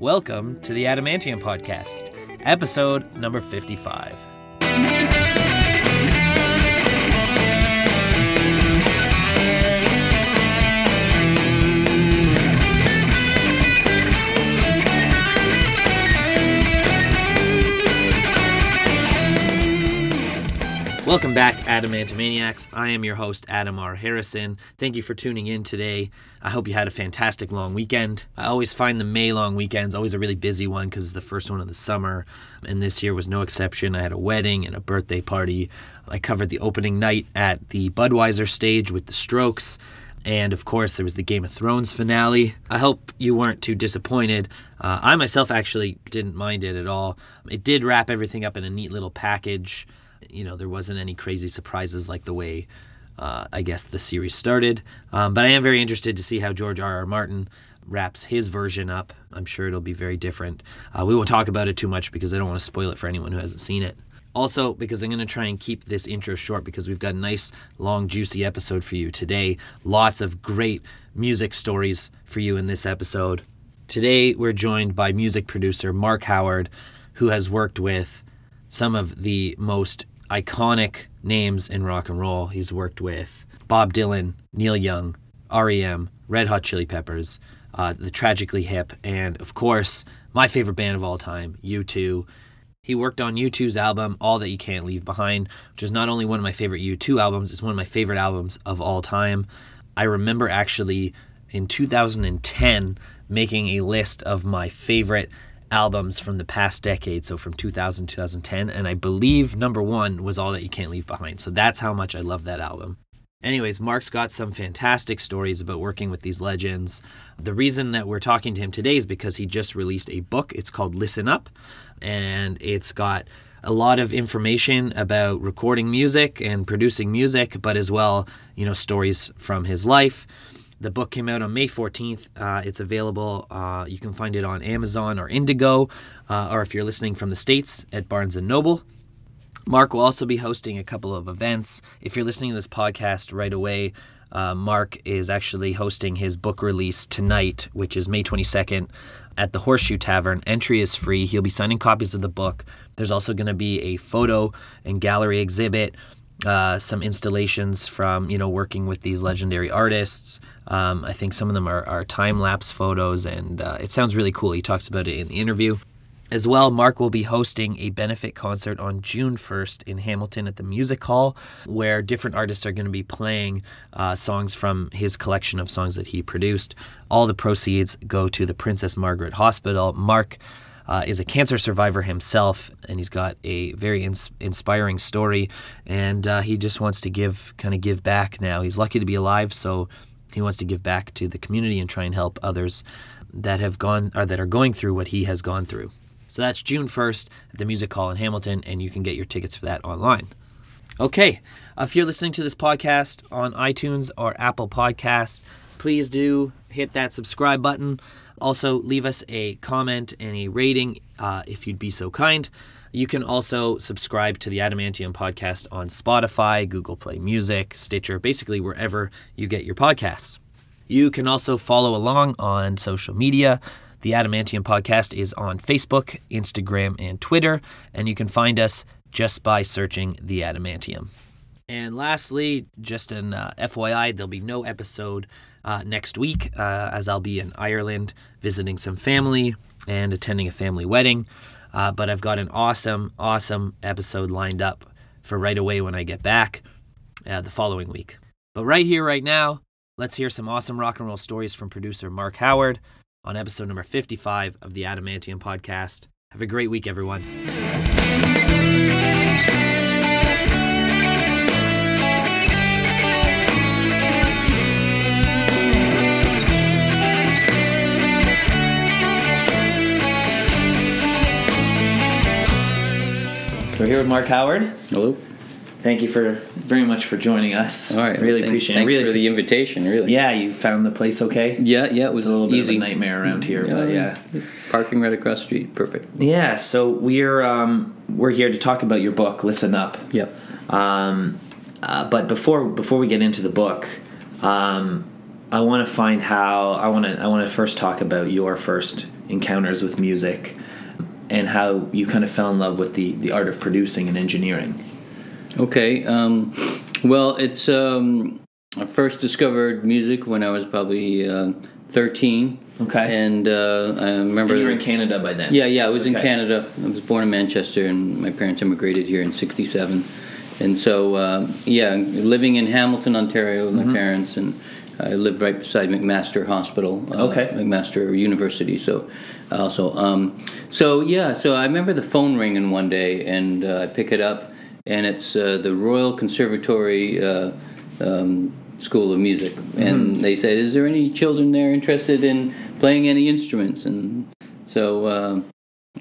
Welcome to the Adamantium Podcast, episode number 55. Welcome back, Adam Adamantomaniacs. I am your host, Adam R. Harrison. Thank you for tuning in today. I hope you had a fantastic long weekend. I always find the May long weekends always a really busy one because it's the first one of the summer, and this year was no exception. I had a wedding and a birthday party. I covered the opening night at the Budweiser stage with the Strokes. And of course, there was the Game of Thrones finale. I hope you weren't too disappointed. Uh, I myself actually didn't mind it at all. It did wrap everything up in a neat little package you know there wasn't any crazy surprises like the way uh, I guess the series started. Um, but I am very interested to see how George R. R. Martin wraps his version up. I'm sure it'll be very different. Uh, we won't talk about it too much because I don't want to spoil it for anyone who hasn't seen it. Also, because I'm going to try and keep this intro short because we've got a nice, long, juicy episode for you today. Lots of great music stories for you in this episode. Today, we're joined by music producer Mark Howard, who has worked with some of the most iconic names in rock and roll. He's worked with Bob Dylan, Neil Young, REM, Red Hot Chili Peppers, uh, The Tragically Hip, and of course, my favorite band of all time, U2. He worked on U2's album, All That You Can't Leave Behind, which is not only one of my favorite U2 albums, it's one of my favorite albums of all time. I remember actually in 2010 making a list of my favorite albums from the past decade, so from 2000 2010, and I believe number one was All That You Can't Leave Behind. So that's how much I love that album. Anyways, Mark's got some fantastic stories about working with these legends. The reason that we're talking to him today is because he just released a book. It's called Listen Up, and it's got a lot of information about recording music and producing music, but as well, you know, stories from his life. The book came out on May 14th. Uh, it's available. Uh, you can find it on Amazon or Indigo, uh, or if you're listening from the States, at Barnes & Noble. Mark will also be hosting a couple of events. If you're listening to this podcast right away, uh, Mark is actually hosting his book release tonight, which is May 22nd, at the Horseshoe Tavern. Entry is free. He'll be signing copies of the book. There's also going to be a photo and gallery exhibit uh, some installations from you know working with these legendary artists. Um, I think some of them are, are time lapse photos, and uh, it sounds really cool. He talks about it in the interview. As well, Mark will be hosting a benefit concert on June 1st in Hamilton at the Music Hall, where different artists are going to be playing uh, songs from his collection of songs that he produced. All the proceeds go to the Princess Margaret Hospital. Mark uh, is a cancer survivor himself, and he's got a very ins- inspiring story. And uh, he just wants to give, kind of give back now. He's lucky to be alive, so he wants to give back to the community and try and help others that have gone or that are going through what he has gone through. So that's June 1st at the Music Hall in Hamilton, and you can get your tickets for that online. Okay, if you're listening to this podcast on iTunes or Apple Podcasts, please do hit that subscribe button. Also, leave us a comment and a rating uh, if you'd be so kind. You can also subscribe to the Adamantium podcast on Spotify, Google Play Music, Stitcher, basically wherever you get your podcasts. You can also follow along on social media. The Adamantium podcast is on Facebook, Instagram, and Twitter, and you can find us just by searching The Adamantium. And lastly, just an uh, FYI, there'll be no episode uh, next week uh, as I'll be in Ireland visiting some family and attending a family wedding. Uh, but I've got an awesome, awesome episode lined up for right away when I get back uh, the following week. But right here, right now, let's hear some awesome rock and roll stories from producer Mark Howard on episode number 55 of the Adamantium podcast. Have a great week, everyone. We're here with Mark Howard. Hello. Thank you for very much for joining us. All right. really thanks, appreciate thanks it. Really, for the invitation. Really. yeah, you found the place okay. Yeah. Yeah. It It's was a little bit easy. of a nightmare around here, but yeah. Parking right across the street. Perfect. Yeah, so we're um, we're here to talk about your book, Listen Up. Yep. Um, uh, but before before we get into the book, um, I want to find how I want to I want to first talk about your first encounters with music and how you kind of fell in love with the, the art of producing and engineering. Okay. Um, well, it's um, I first discovered music when I was probably uh, 13. Okay. And uh, I remember. And you were in Canada by then? Yeah, yeah. I was in Canada. I was born in Manchester, and my parents immigrated here in '67. And so, uh, yeah, living in Hamilton, Ontario, with my Mm-hmm. parents, and I lived right beside McMaster Hospital. Uh, Okay. McMaster University. So, also, um, so yeah. So I remember the phone ringing one day, and uh, I pick it up, and it's uh, the Royal Conservatory. Uh, um, School of Music, and they said, "Is there any children there interested in playing any instruments?" And so uh,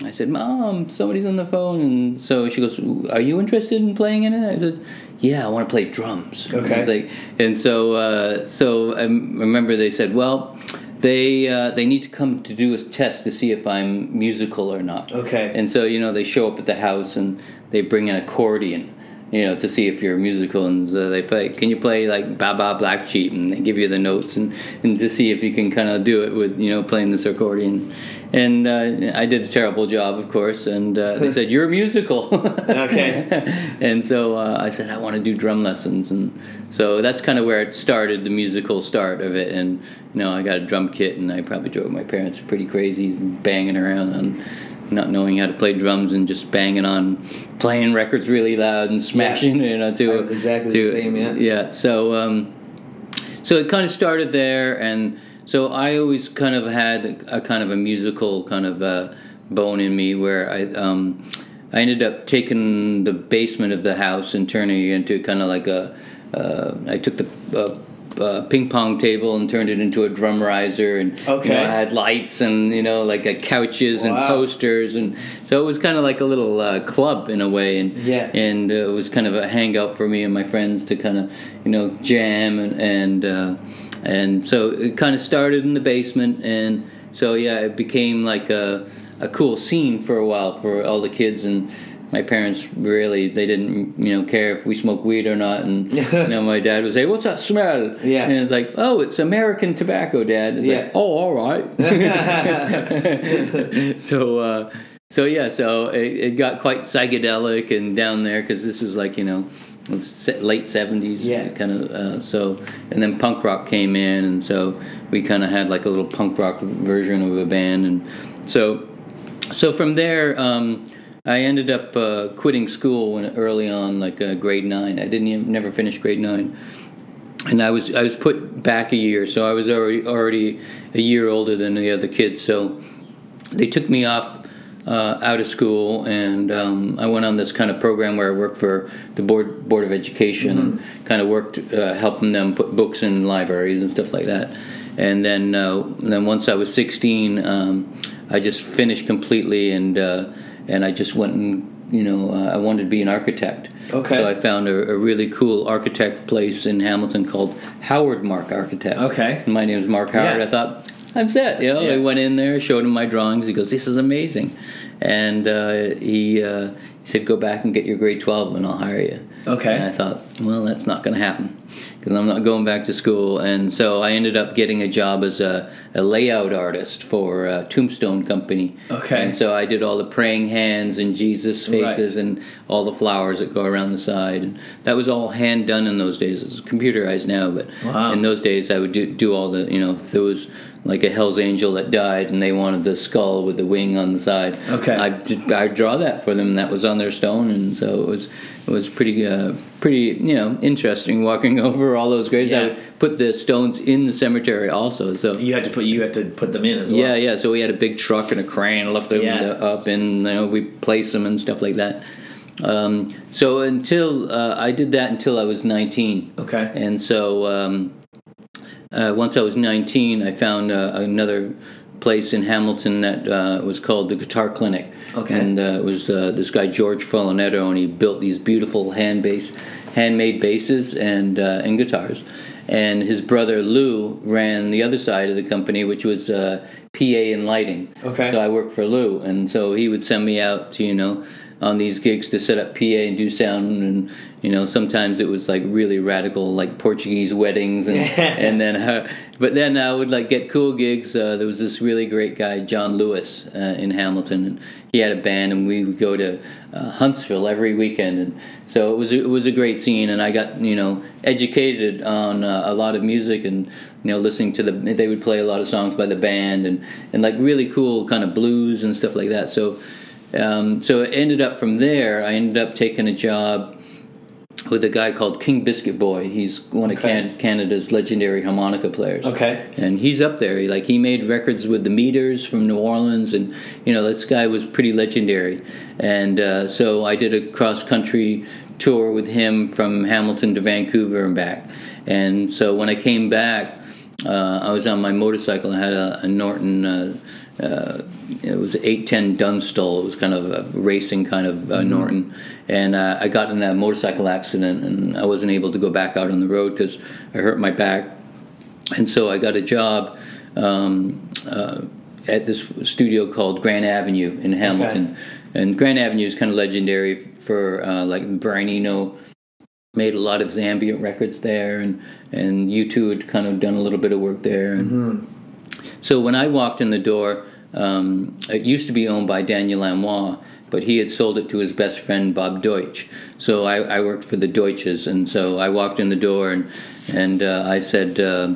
I said, "Mom, somebody's on the phone." And so she goes, "Are you interested in playing in it?" I said, "Yeah, I want to play drums." Okay. Was like, and so uh, so I remember they said, "Well." They uh, they need to come to do a test to see if I'm musical or not. Okay. And so you know they show up at the house and they bring an accordion, you know, to see if you're musical. And so they play, can you play like Ba Ba Black Sheep? And they give you the notes and, and to see if you can kind of do it with you know playing this accordion. And uh, I did a terrible job, of course. And uh, they said you're musical. Okay. and so uh, I said I want to do drum lessons, and so that's kind of where it started, the musical start of it. And you know, I got a drum kit, and I probably drove my parents pretty crazy, banging around on not knowing how to play drums and just banging on playing records really loud and smashing, you know, to exactly the same, yeah. yeah. So um, so it kind of started there, and so I always kind of had a kind of a musical kind of uh, bone in me where I um, I ended up taking the basement of the house and turning it into kind of like a uh, I took the uh, uh, ping pong table and turned it into a drum riser, and you know, I had lights and you know like uh, couches and posters, and so it was kind of like a little uh, club in a way, and Yeah. and uh, it was kind of a hangout for me and my friends to kind of you know jam and and uh, and so it kind of started in the basement and so yeah it became like a a cool scene for a while for all the kids and my parents really they didn't you know care if we smoked weed or not and you know my dad would say what's that smell Yeah. and it's like oh it's American tobacco dad it's Yeah. like oh all right so uh, so yeah so it, it got quite psychedelic and down there because this was like you know late 70s Yeah. kind of uh, so and then punk rock came in and so we kind of had like a little punk rock version of a band and so so from there um, I ended up uh, quitting school when early on like uh, grade 9 I didn't even, never finish grade 9 and I was I was put back a year, so I was already already a year older than the other kids. So they took me off uh, out of school, and um, I went on this kind of program where I worked for the board board of education and kind of worked uh, helping them put books in libraries and stuff like that. And then uh, and then once I was 16, um, I just finished completely, and uh, and I just went and you know uh, I wanted to be an architect. Okay. So I found a, a really cool architect place in Hamilton called Howard Mark Architect. Okay. My name is Mark Howard. Yeah. I thought, I'm set. You know, Yeah. I went in there, showed him my drawings. He goes, "This is amazing," and uh, he uh, he said, "Go back and get your grade 12, and I'll hire you." Okay. And I thought, well, that's not going to happen because I'm not going back to school. And so I ended up getting a job as a, a layout artist for a Tombstone Company. Okay. And so I did all the praying hands and Jesus faces Right. and all the flowers that go around the side. And that was all hand done in those days. It's computerized now, but Wow. in those days I would do, do all the, you know, was like a Hell's Angel that died and they wanted the skull with the wing on the side. Okay. I I draw that for them. That was on their stone, and so it was it was pretty uh, pretty you know interesting walking over all those graves. I Yeah. would put the stones in the cemetery also. So You had to put you had to put them in as well. yeah, yeah. So we had a big truck and a crane, lift them Yeah. up, and you know we placed them and stuff like that. Um, so until uh, I did that until I was 19. Okay. And so um, uh, once I was 19, I found uh, another place in Hamilton that uh, was called the Guitar Clinic. Okay. And uh, it was uh, this guy George Follonetto, and he built these beautiful hand bass, handmade basses and uh, and guitars. And his brother Lou ran the other side of the company, which was uh, PA and lighting. Okay. So I worked for Lou, and so he would send me out to you know on these gigs to set up PA and do sound, and you know sometimes it was like really radical, like Portuguese weddings, and and then uh, but then I would like get cool gigs. Uh, there was this really great guy, John Lewis, uh, in Hamilton, and he had a band, and we would go to uh, Huntsville every weekend, and so it was it was a great scene, and I got you know educated on uh, a lot of music, and you know listening to the they would play a lot of songs by the band, and and like really cool kind of blues and stuff like that. So. Um, so it ended up from there. I ended up taking a job with a guy called King Biscuit Boy. He's one of Can- Canada's legendary harmonica players. Okay. And he's up there. He, like he made records with the Meters from New Orleans, and you know this guy was pretty legendary. And uh, so I did a cross country tour with him from Hamilton to Vancouver and back. And so when I came back, uh, I was on my motorcycle. I had a, a Norton. Uh, uh, it was an 810 Dunstall. It was kind of a racing kind of uh, Norton, and uh, I got in that motorcycle accident, and I wasn't able to go back out on the road because I hurt my back, and so I got a job um, uh, at this studio called Grant Avenue in Hamilton, and Grant Avenue is kind of legendary for uh, like Brian Eno made a lot of ambient records there, and and U2 had kind of done a little bit of work there, and so when I walked in the door, um, it used to be owned by Daniel Lanois, but he had sold it to his best friend Bob Doidge. So I, I worked for the Doidges, and so I walked in the door and and uh, I said. Uh,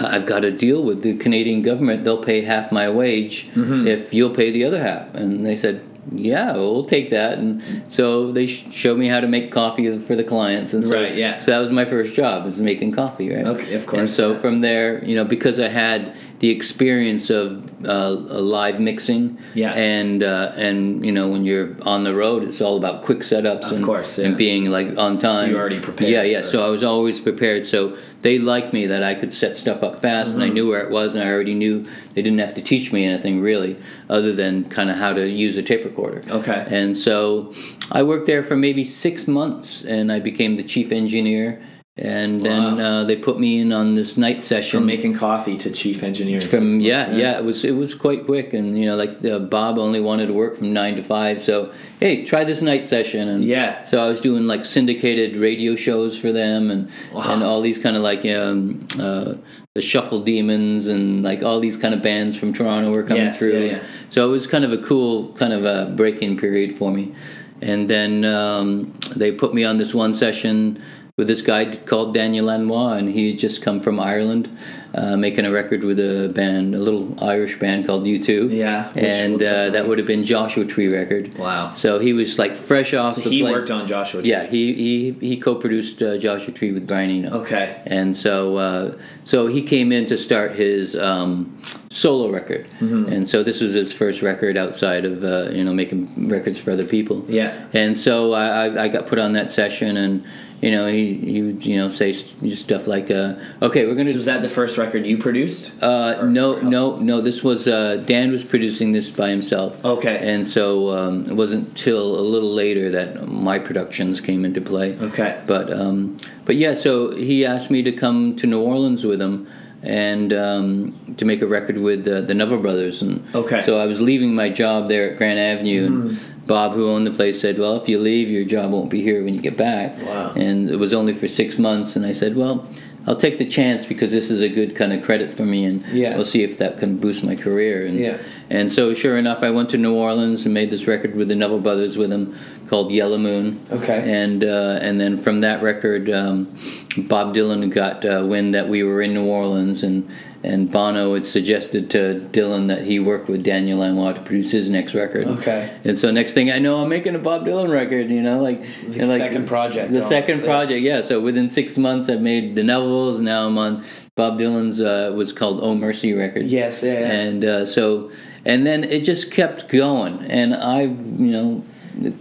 I've got a deal with the Canadian government. They'll pay half my wage if you'll pay the other half. And they said, "Yeah, we'll take that." And so they sh- showed me how to make coffee for the clients. And so, Right, yeah. so that was my first job, was making coffee, right? Okay, of And course, so yeah. from there, you know, because I had the experience of uh, live mixing, Yeah. and uh, and you know, when you're on the road, it's all about quick setups, Of and, course, yeah. and being like on time. you're already prepared Yeah, yeah. So I was always prepared. So they liked me that I could set stuff up fast, Mm-hmm. and I knew where it was, and I already knew they didn't have to teach me anything really, other than kind of how to use a tape recorder. Okay. And so I worked there for maybe six months, and I became the chief engineer. And then uh, they put me in on this night session From making coffee to chief engineer. from months, yeah, yeah, it was it was quite quick, and you know, like uh, Bob only wanted to work from nine to five, so hey, try this night session, and Yeah. so I was doing like syndicated radio shows for them, and Wow. and all these kind of like um, uh, the Shuffle Demons, and like all these kind of bands from Toronto were coming Yes, through, yeah, yeah. so it was kind of a cool kind of a break-in period for me, and then um, they put me on this one session with this guy called Daniel Lanois, and he had just come from Ireland, uh, making a record with a band, a little Irish band called U2. Yeah, and uh, that would have been Joshua Tree record. Wow. So he was like fresh off. So he plane. worked on Joshua. Tree. Yeah, he he he co-produced uh, Joshua Tree with Brian Eno. Okay. And so, uh, so he came in to start his um, solo record, Mm-hmm. and so this was his first record outside of uh, you know making records for other people. Yeah. And so I, I, I got put on that session, and you know he he would you know say st- stuff like, uh, "Okay, we're gonna." Was that the first record you produced? Uh, no, no, no. This was uh, Dan was producing this by himself. Okay. And so um, it wasn't till a little later that my productions came into play. Okay. But um, but yeah, so he asked me to come to New Orleans with him and um, to make a record with the, the Neville Brothers. And Okay. So I was leaving my job there at Grant Avenue, and Bob, who owned the place, said, "Well, if you leave, your job won't be here when you get back." Wow. And it was only for six months, and I said, "Well." I'll take the chance because this is a good kind of credit for me, and Yeah. we'll see if that can boost my career. And, Yeah. And so, sure enough, I went to New Orleans and made this record with the Neville Brothers with him called Yellow Moon. Okay. And uh, and then from that record, um, Bob Dylan got uh, wind that we were in New Orleans, and and Bono had suggested to Dylan that he work with Daniel Lanois to produce his next record. Okay. And so next thing I know, I'm making a Bob Dylan record. You know, like The like second project The second project, yeah. So within six months, I've made the Nevilles. Now I'm on Bob Dylan's uh, was called Oh Mercy record. Yes, yeah, yeah. And uh, so, and then it just kept going, and I, you know,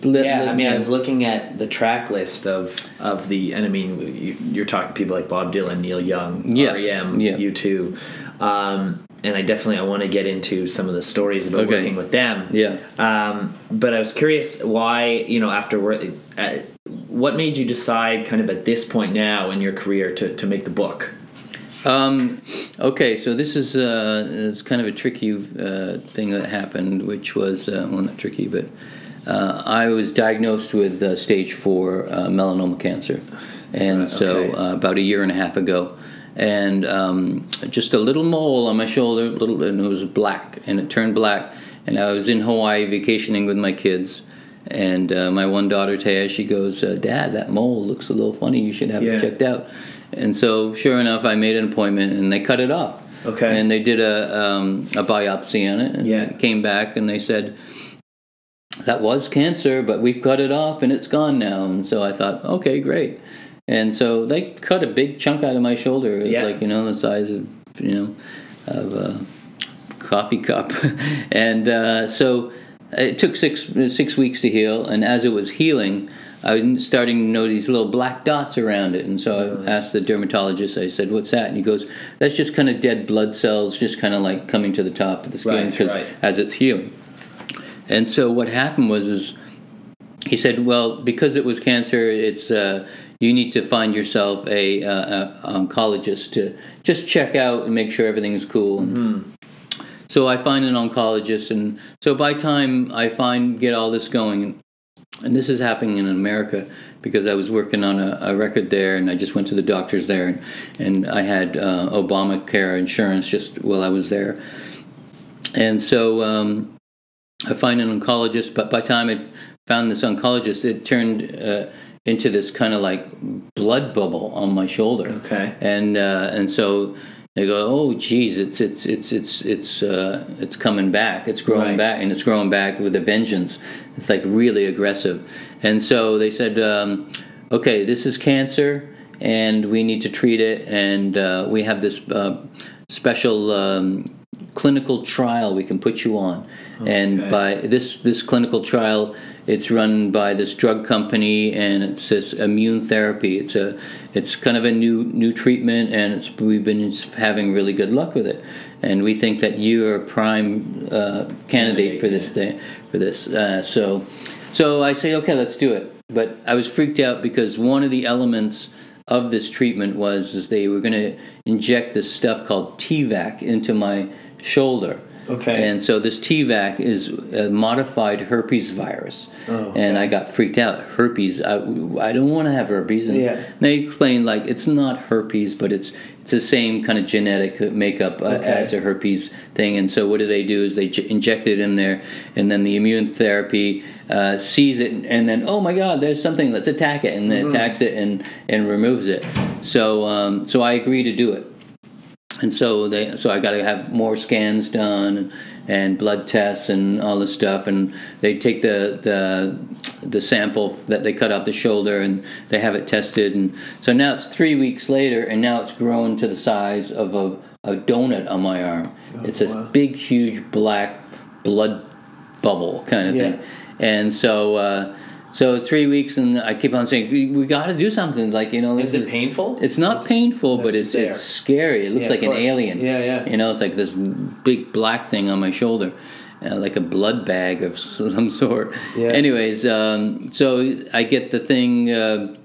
lit- Yeah, lit I mean, I was looking at the track list of of the, and I mean, you, you're talking people like Bob Dylan, Neil Young, Yeah, REM, yeah. U2, um, and I definitely I want to get into some of the stories about Okay. working with them. Yeah. Um, but I was curious why, you know, after uh, what made you decide, kind of at this point now in your career, to to make the book? Um, okay, so this is uh, is kind of a tricky uh, thing that happened, which was uh, well, not tricky, but uh, I was diagnosed with uh, stage four uh, melanoma cancer, and so okay. uh, about a year and a half ago, and um, just a little mole on my shoulder, little, and it was black, and it turned black, and I was in Hawaii vacationing with my kids. And uh, my one daughter, Taya, she goes, uh, Dad, that mole looks a little funny. You should have Yeah. it checked out. And so, sure enough, I made an appointment and they cut it off. Okay. And they did a, um, a biopsy on it and Yeah. it came back and they said, that was cancer, but we've cut it off and it's gone now. And so I thought, okay, great. And so they cut a big chunk out of my shoulder. Yeah. like, you know, the size of, you know, of a coffee cup. and uh, so it took six, six weeks to heal. And as it was healing, I was starting to know these little black dots around it. And so I asked the dermatologist, I said, what's that? And he goes, that's just kind of dead blood cells, just kind of like coming to the top of the skin Right, right. as it's healing. And so what happened was is he said, well, because it was cancer, it's uh, you need to find yourself a, uh, a oncologist to just check out and make sure everything is cool. Mm-hmm. So I find an oncologist, and so by time I find get all this going, and this is happening in America because I was working on a, a record there, and I just went to the doctors there, and, and I had uh, Obamacare insurance just while I was there, and so. Um, I find an oncologist, but by the time I found this oncologist, it turned uh, into this kind of like blood bubble on my shoulder. Okay. And uh, and so they go, oh, geez, it's it's it's it's it's uh, it's coming back. It's growing Right. back, and it's growing back with a vengeance. It's like really aggressive. And so they said, um, okay, this is cancer, and we need to treat it, and uh, we have this uh, special. Um, clinical trial we can put you on and by this this clinical trial it's run by this drug company and it's this immune therapy. It's a it's kind of a new new treatment and it's we've been having really good luck with it. And we think that you're a prime uh, candidate for this thing for this uh, so so I say okay let's do it. But I was freaked out because one of the elements of this treatment was is they were going to inject this stuff called T-VEC into my shoulder. Okay. And so this T-VEC is a modified herpes virus. Oh, And I got freaked out. Herpes. I, I don't want to have herpes. And Yeah. they explained like it's not herpes, but it's it's the same kind of genetic makeup uh, Okay. as a herpes thing. And so what do they do is they j- inject it in there, and then the immune therapy uh, sees it, and then oh my God, there's something. Let's attack it, and then attacks it and and removes it. So um, so I agree to do it and so they so I got to have more scans done and blood tests and all this stuff and they take the the the sample that they cut off the shoulder and they have it tested and so now it's three weeks later and now it's grown to the size of a, a donut on my arm it's this wow. big huge black blood bubble kind of Yeah. thing and so uh, so three weeks and I keep on saying we, we got to do something like you know Is it painful? it's not painful, but it's there. it's scary. It looks Yeah, like an alien. Yeah, yeah. You know, it's like this big black thing on my shoulder, uh, like a blood bag of some sort. Yeah. Anyways, um, so I get the thing. Uh,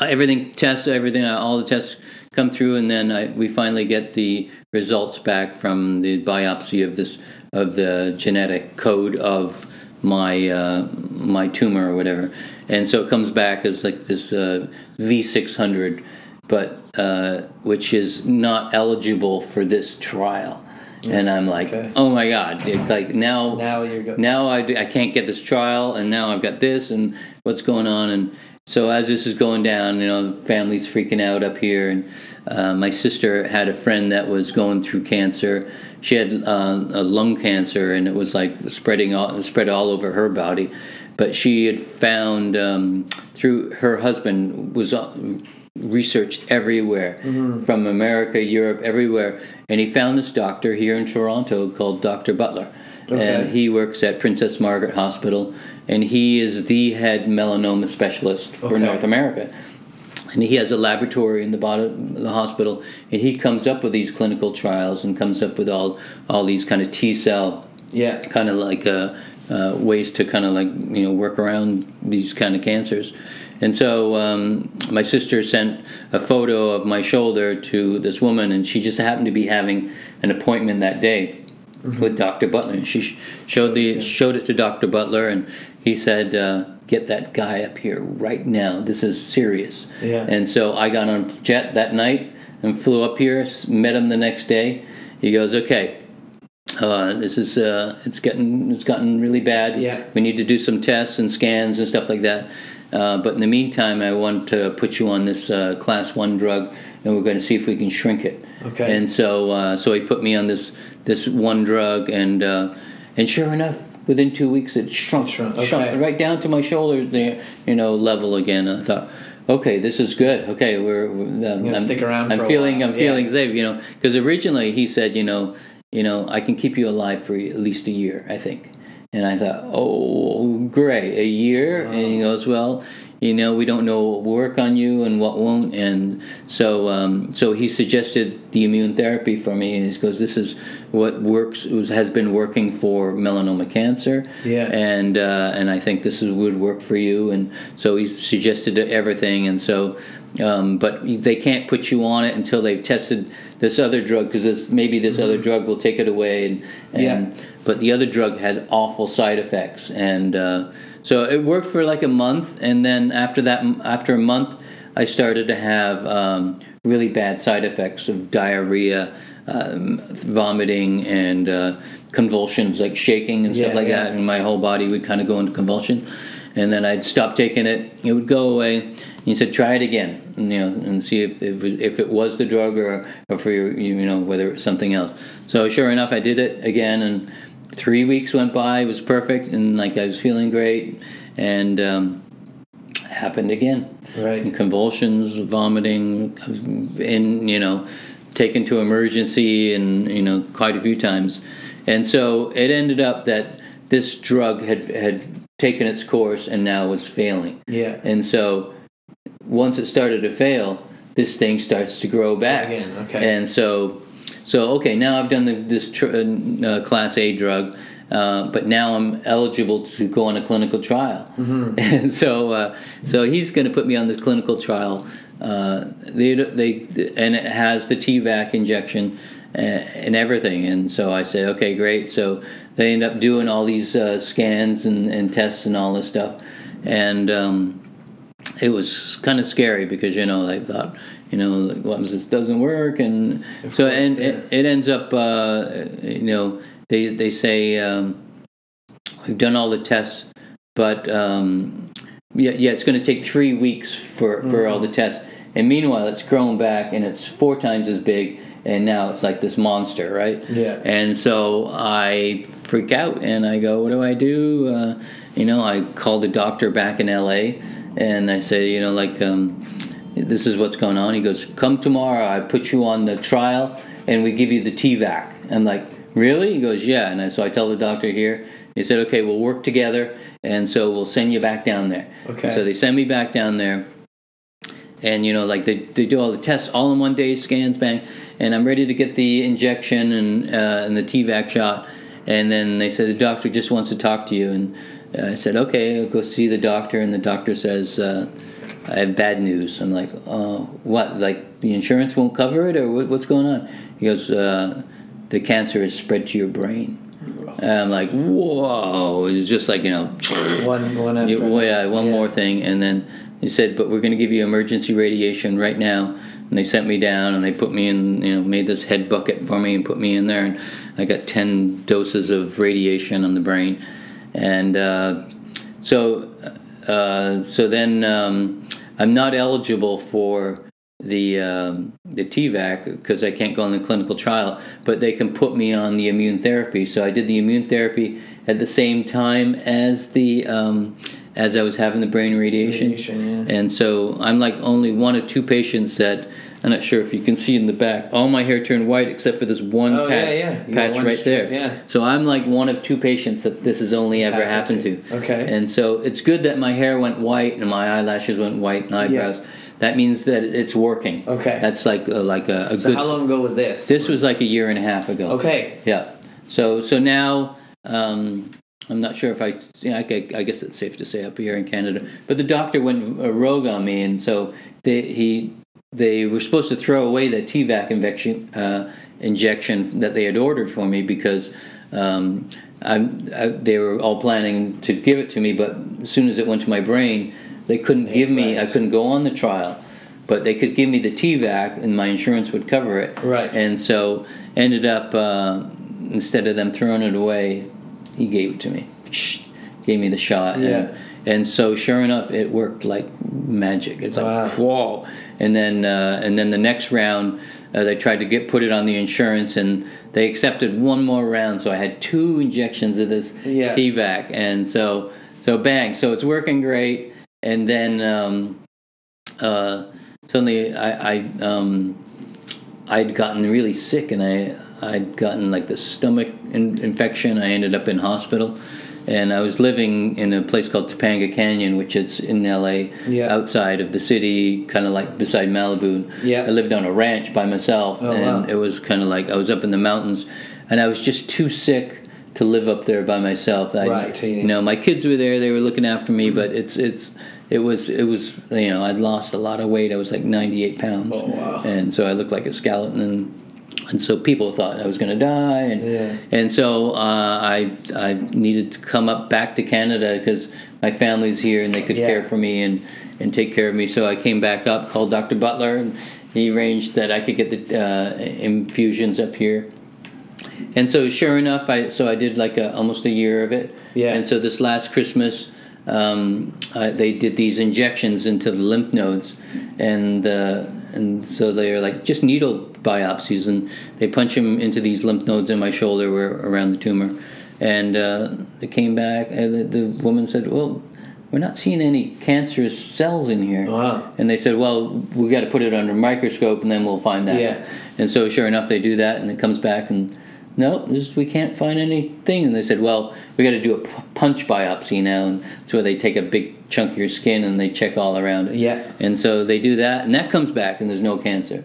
everything tests, everything, uh, all the tests come through, and then I, we finally get the results back from the biopsy of this of the genetic code of my uh, my tumor or whatever, and so it comes back as like this uh, V600, but uh, which is not eligible for this trial. And I'm like, Okay. oh my god! It, like now, Now you're go- now I, I can't get this trial, and now I've got this, and what's going on? And so as this is going down, you know, family's freaking out up here, and uh, my sister had a friend that was going through cancer. She had uh, a lung cancer, and it was like spreading all spread all over her body. But she had found um, through her husband was. Uh, researched everywhere from America, Europe, everywhere, and he found this doctor here in Toronto called Dr. Butler, Okay. and he works at Princess Margaret Hospital, and he is the head melanoma specialist for Okay. North America. And he has a laboratory in the bottom of the hospital, and he comes up with these clinical trials and comes up with all all these kind of T cell Yeah. kind of like uh, uh, ways to kind of like you know work around these kind of cancers And so um, my sister sent a photo of my shoulder to this woman, and she just happened to be having an appointment that day with Dr. Butler. And she sh- showed the showed it to Dr. Butler, and he said, uh, "Get that guy up here right now. This is serious." Yeah. And so I got on a jet that night and flew up here. Met him the next day. He goes, "Okay." Uh, this is uh, it's getting it's gotten really bad. Yeah. We need to do some tests and scans and stuff like that. Uh, but in the meantime, I want to put you on this uh, class one drug, and we're going to see if we can shrink it. Okay. And so, uh, so he put me on this this one drug, and uh, and sure enough, within two weeks, it shrunk, Shrunk, shrunk okay. right down to my shoulders, there, you know, level again. I thought. Okay, this is good. Okay, we're, we're gonna I'm, stick around I'm for a feeling while, I'm feeling safe, you know, because originally he said, you know, you know, I can keep you alive for at least a year, I think. And I thought, oh, great, a year. And he goes, well, you know, we don't know what will work on you and what won't. And so, um, so he suggested the immune therapy for me, and he goes, this is what works has been working for melanoma cancer. Yeah. And uh, and I think this is, would work for you. And so he suggested everything. And so, um, but they can't put you on it until they've tested this other drug because maybe this other drug will take it away. And, and Yeah. but the other drug had awful side effects, and uh, so it worked for like a month. And then after that, after a month, I started to have um, really bad side effects of diarrhea, um, vomiting, and uh, convulsions, like shaking and stuff Yeah, like yeah. that. And my whole body would kind of go into convulsion. And then I'd stop taking it; it would go away. And he said, "Try it again, and, you know, and see if if, it was- if it was the drug or or for your, you know whether it's something else." So sure enough, I did it again, and three weeks went by. It was perfect, and like I was feeling great, and um, happened again. Right. Convulsions, vomiting, in you know, taken to emergency, and you know quite a few times, and so it ended up that this drug had had taken its course and now was failing. Yeah. And so once it started to fail, this thing starts to grow back. Again, okay. And so, so okay, now I've done the, this tr- uh, class A drug, uh, but now I'm eligible to go on a clinical trial. Mm-hmm. And so, uh, so he's going to put me on this clinical trial. Uh, they, they, and it has the T-VEC injection uh, and everything. And so I said, okay, great. So they end up doing all these uh, scans and, and tests and all this stuff. And um, it was kind of scary because, you know, I thought, you know, like, this doesn't work? And so course, and yeah. it, it ends up, uh, you know, they, they say, um, we've done all the tests, but um, yeah, yeah, it's going to take three weeks for, for all the tests. And meanwhile, it's grown back and it's four times as big, and now it's like this monster, right? Yeah. And so I freak out and I go, "What do I do?" Uh, you know, I call the doctor back in L.A. and I say, you know, like, um, this is what's going on. He goes, "Come tomorrow. I put you on the trial, and we give you the T-VEC." I'm like, "Really?" He goes, "Yeah." And I, so I tell the doctor here. He said, "Okay, we'll work together, and so we'll send you back down there." Okay. So they send me back down there and you know like they, they do all the tests all in one day scans bang and i'm ready to get the injection and uh, and the t-vec shot and then they said the doctor just wants to talk to you and i said okay i'll go see the doctor and the doctor says uh, i have bad news. I'm like uh, what like the insurance won't cover it or what, what's going on? He goes uh, the cancer has spread to your brain. And i'm like whoa. It's just like you know One one after. yeah, well, yeah, one Yeah. more thing, and then he said, "But we're going to give you emergency radiation right now." And they sent me down, and they put me in, you know, made this head bucket for me and put me in there, and I got ten doses of radiation on the brain, and uh, so, uh, so then um, I'm not eligible for the um, the T-VEC because I can't go on the clinical trial, but they can put me on the immune therapy. So I did the immune therapy at the same time as the um, as I was having the brain radiation. Radiation, yeah. And so I'm like only one of two patients that I'm not sure if you can see in the back. All my hair turned white except for this one Oh, patch, yeah. You got patch right strip, there. yeah. So I'm like one of two patients that this has only ever happened happened to. to. Okay. And so it's good that my hair went white and my eyelashes went white and eyebrows. Yeah. That means that it's working. Okay. That's like a, like a, a So good. how long ago was this? This was like a year and a half ago. Okay. Yeah. So so now um, I'm not sure if I, yeah, I, I guess it's safe to say up here in Canada. But the doctor went uh, rogue on me, and so they he they were supposed to throw away that T-VEC injection uh, injection that they had ordered for me because. Um, I, I, they were all planning to give it to me, but as soon as it went to my brain, they couldn't give me. I couldn't go on the trial, but they could give me the T-VEC, and my insurance would cover it. Right. And so ended up uh, instead of them throwing it away, he gave it to me. Shh, Gave me the shot. and- Yeah. And, so sure enough, it worked like magic. It's Wow. like whoa. And then uh, and then the next round, uh, they tried to get put it on the insurance, and they accepted one more round. So I had two injections of this Yeah. T-VEC, and so so bang. So it's working great. And then um, uh, suddenly I, I um, I'd gotten really sick and I I'd gotten like the stomach in, infection. I ended up in hospital, and I was living in a place called Topanga Canyon, which is in LA, Yeah. outside of the city, kind of like beside Malibu. Yeah. I lived on a ranch by myself, Oh, and wow. it was kind of like I was up in the mountains, and I was just too sick to live up there by myself. I, Right, yeah. You know, my kids were there; they were looking after me, but it's it's. It was it was you know I'd lost a lot of weight. I was like ninety eight pounds, Oh, wow. and so I looked like a skeleton, and, and so people thought I was going to die, and Yeah. and so uh, I I needed to come up back to Canada because my family's here and they could Yeah. care for me and and take care of me. So I came back up, called Dr. Butler, and he arranged that I could get the uh, infusions up here. And so sure enough, I so I did like a, almost a year of it. Yeah. And so this last Christmas, um, I, they did these injections into the lymph nodes, and uh, and so they are like just needle biopsies, and they punch him into these lymph nodes in my shoulder where around the tumor, and uh, they came back, and the, the woman said, "Well, we're not seeing any cancerous cells in here." Wow. And they said, "Well, we got to put it under a microscope, and then we'll find that." Yeah. And so, sure enough, they do that, and it comes back, and no, this we can't find anything. And they said, "Well, we got to do a p- punch biopsy now," and that's where they take a big chunk of your skin and they check all around it. Yeah. And so they do that, and that comes back, and there's no cancer.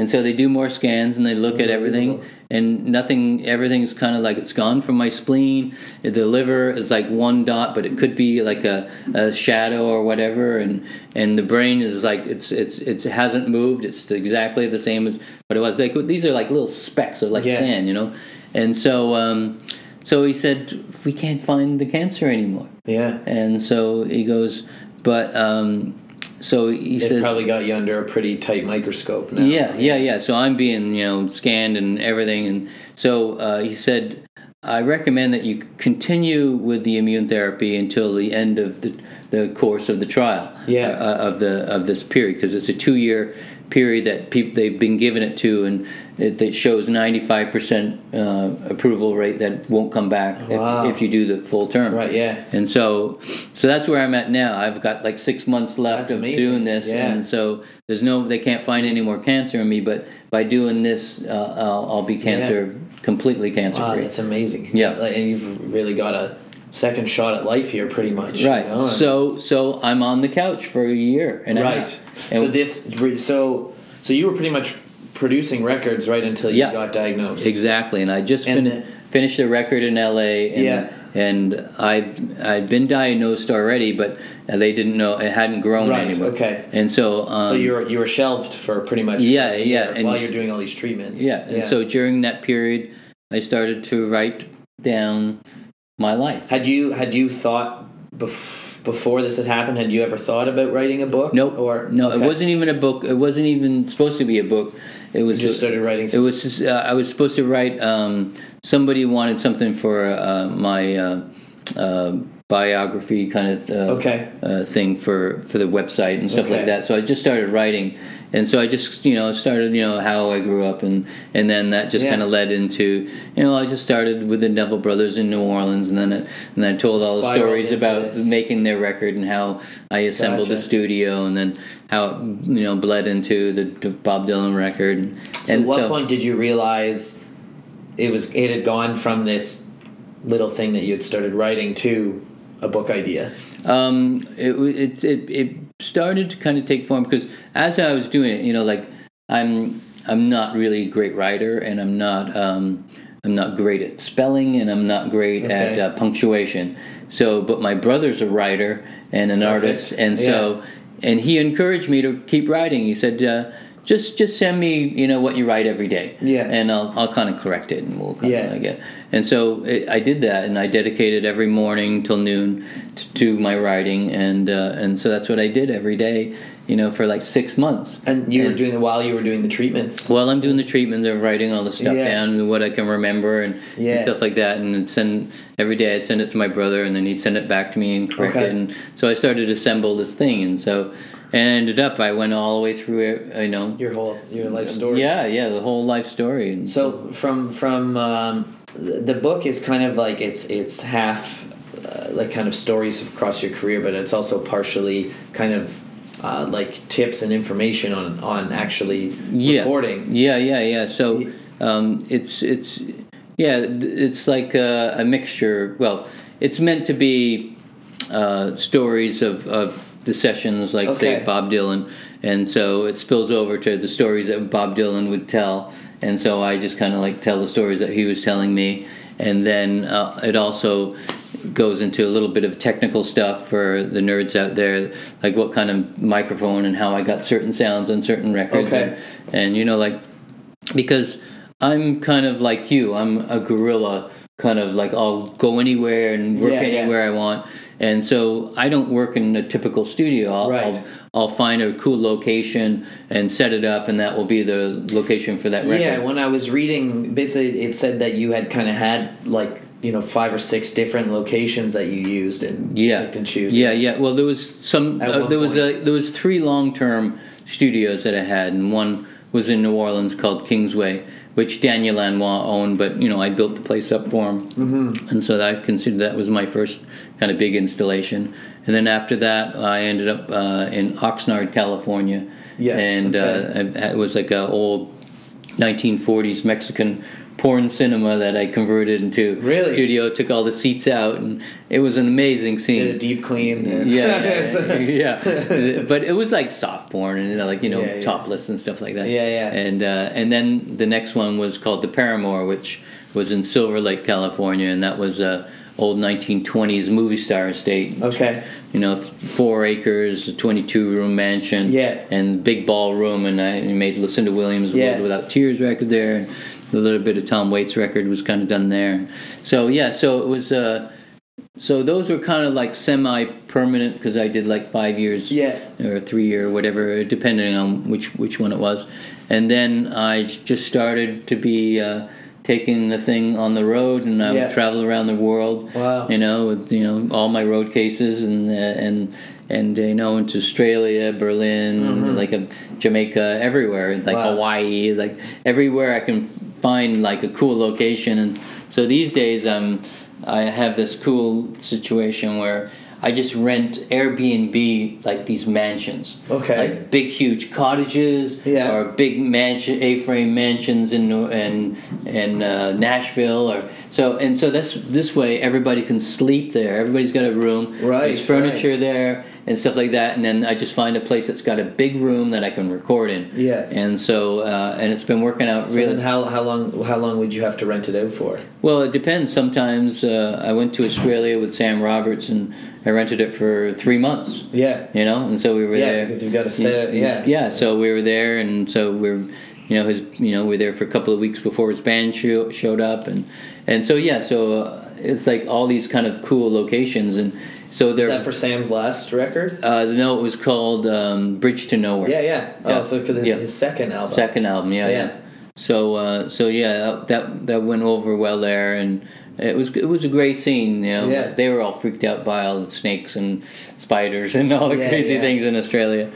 And so they do more scans and they look at everything, and nothing. Everything's kind of like it's gone from my spleen. The liver is like one dot, but it could be like a, a shadow or whatever. And and the brain is like it's it's it's it hasn't moved. It's exactly the same as what it was. Like these are like little specks of like Yeah. sand, you know. And so um, so he said we can't find the cancer anymore. Yeah. And so he goes, but um, so he It says probably got you under a pretty tight microscope now. yeah, yeah, yeah. So I'm being, you know, scanned and everything. And so uh, he said, I recommend that you continue with the immune therapy until the end of the, the course of the trial. Yeah. Uh, of the of this period because it's a two year period that people they've been given it to, and it, it shows 95 percent uh, approval rate that won't come back Wow. if, if you do the full term. Right, yeah. And so, so that's where I'm at now. I've got like six months left That's of amazing. doing this, Yeah. and so there's no, they can't find any more cancer in me. But by doing this, uh, I'll, I'll be cancer completely cancer Wow, free. that's amazing. Yeah. Like, and you've really got a second shot at life here, pretty much. right. you know, So, so I'm on the couch for a year and right. And So this, so so you were pretty much producing records right until you Yeah. got diagnosed. Exactly, and I just And fin- finished a record in LA. And, Yeah. And I I'd been diagnosed already, but they didn't know it hadn't grown Right, anymore. okay. And so um, So you were you were shelved for pretty much Yeah, yeah, and- while you're doing all these treatments. Yeah, and so during that period, I started to write down my life. had you had you thought bef- before this had happened? Had you ever thought about writing a book? Nope. Or no, okay. it wasn't even a book. It wasn't even supposed to be a book. It was You just started writing. It was just, uh, I was supposed to write. Um, somebody wanted something for uh, my uh, uh, biography kind of uh, Okay. uh, thing for for the website and stuff Okay. like that. So I just started writing, and so I just you know started you know how I grew up, and and then that just Yeah. kind of led into you know I just started with the Neville Brothers in New Orleans, and then it, and then I told all the stories about this. making their record and how I assembled the studio, and then how it, you know bled into the, Bob Dylan record. And, So and at what so- point did you realize it was it had gone from this little thing that you had started writing to a book idea? um, it, it it it started to kind of take form because as I was doing it, you know, like I'm I'm not really a great writer, and I'm not um, I'm not great at spelling and I'm not great at uh, punctuation. So, but my brother's a writer and an Perfect. artist, and so and he encouraged me to keep writing. He said. Uh, just, just send me, you know, what you write every day, Yeah. and I'll, I'll kind of correct it, and we'll kind Yeah. of like it. And so it, I did that, and I dedicated every morning till noon to, to my writing, and uh, and so that's what I did every day, you know, for like six months. And you were doing while you were doing the treatments. Well, I'm doing the treatment of writing all the stuff Yeah. down and what I can remember and, and stuff like that. And send every day. I'd send it to my brother, and then he'd send it back to me and correct Okay. it. And so I started to assemble this thing, and so and I ended up I went all the way through it. You know, Your whole your life story. yeah, yeah, the whole life story. And So from from um, the the book is kind of like it's it's half uh, like kind of stories across your career, but it's also partially kind of uh, like tips and information on on actually yeah, recording. Yeah, yeah, yeah. So um, it's it's yeah, it's like a, a mixture. Well, it's meant to be uh, stories of, of the sessions, like Okay. say Bob Dylan, and so it spills over to the stories that Bob Dylan would tell, and so I just kind of like tell the stories that he was telling me, and then uh, it also goes into a little bit of technical stuff for the nerds out there, like what kind of microphone and how I got certain sounds on certain records, Okay. and, and you know like because I'm kind of like you. I'm a gorilla, kind of like I'll go anywhere and work Yeah, yeah. anywhere I want. And so I don't work in a typical studio. I'll, Right. I'll, I'll find a cool location and set it up, and that will be the location for that record. Yeah, when I was reading bits, it, it said that you had kind of had like you know five or six different locations that you used and yeah, picked and choose. Yeah, yeah. Well, there was some. Uh, there was a, there was three long term studios that I had, and one was in New Orleans called Kingsway, which Daniel Lanois owned. But you know, I built the place up for him, mm-hmm. and so I considered that was my first kind of big installation. And then after that, I ended up uh, in Oxnard, California. Yeah, and okay. uh, it was like an old 1940s Mexican porn cinema that I converted into Really? studio. Took all the seats out, and it was an amazing scene. Did a deep clean. and- Yeah, yeah, yeah. But it was like soft porn and you know, like you know, Yeah, yeah. topless and stuff like that. Yeah, yeah. And uh, and then the next one was called the Paramour, which was in Silver Lake, California, and that was a old 1920s movie star estate. Okay. You know, four acres, a 22 room mansion. Yeah. And big ballroom, and I made Lucinda Williams' Yeah. World Without Tears record there. A little bit of Tom Waits record was kind of done there. So yeah, so it was. Uh, so those were kind of like semi-permanent because I did like five years, Yeah. or three or whatever, depending on which which one it was. And then I just started to be uh, taking the thing on the road, and I Yeah. would travel around the world. Wow. You know, with you know all my road cases and uh, and and you know into Australia, Berlin, like a Jamaica, everywhere, like Mm-hmm. Wow. Hawaii, like everywhere I can find like a cool location. And so these days, um, I have this cool situation where I just rent Airbnb like these mansions, Okay. like big huge cottages, Yeah. or big mansion A-frame mansions in in in uh, Nashville, or so and so. That's this way everybody can sleep there. Everybody's got a room. Right, There's furniture right. there and stuff like that. And then I just find a place that's got a big room that I can record in. Yeah. And so uh, and it's been working out So really. then, how how long how long would you have to rent it out for? Well, it depends. Sometimes uh, I went to Australia with Sam Roberts and I rented it for three months. Yeah. You know, and so we were Yeah, there. because you've got to set it. Yeah. Yeah, so we were there, and so we are you know, his, you know, we were there for a couple of weeks before his band show, showed up, and and so yeah, so uh, it's like all these kind of cool locations, and so Is there. that for Sam's last record? uh, no, it was called um, Bridge to Nowhere. Yeah, yeah. Oh, so for the, Yeah. his second album. Second album, yeah, yeah. Yeah. So, uh, so yeah, that that went over well there, and it was it was a great scene. You know, Yeah. they were all freaked out by all the snakes and spiders and all the Yeah, crazy yeah. things in Australia.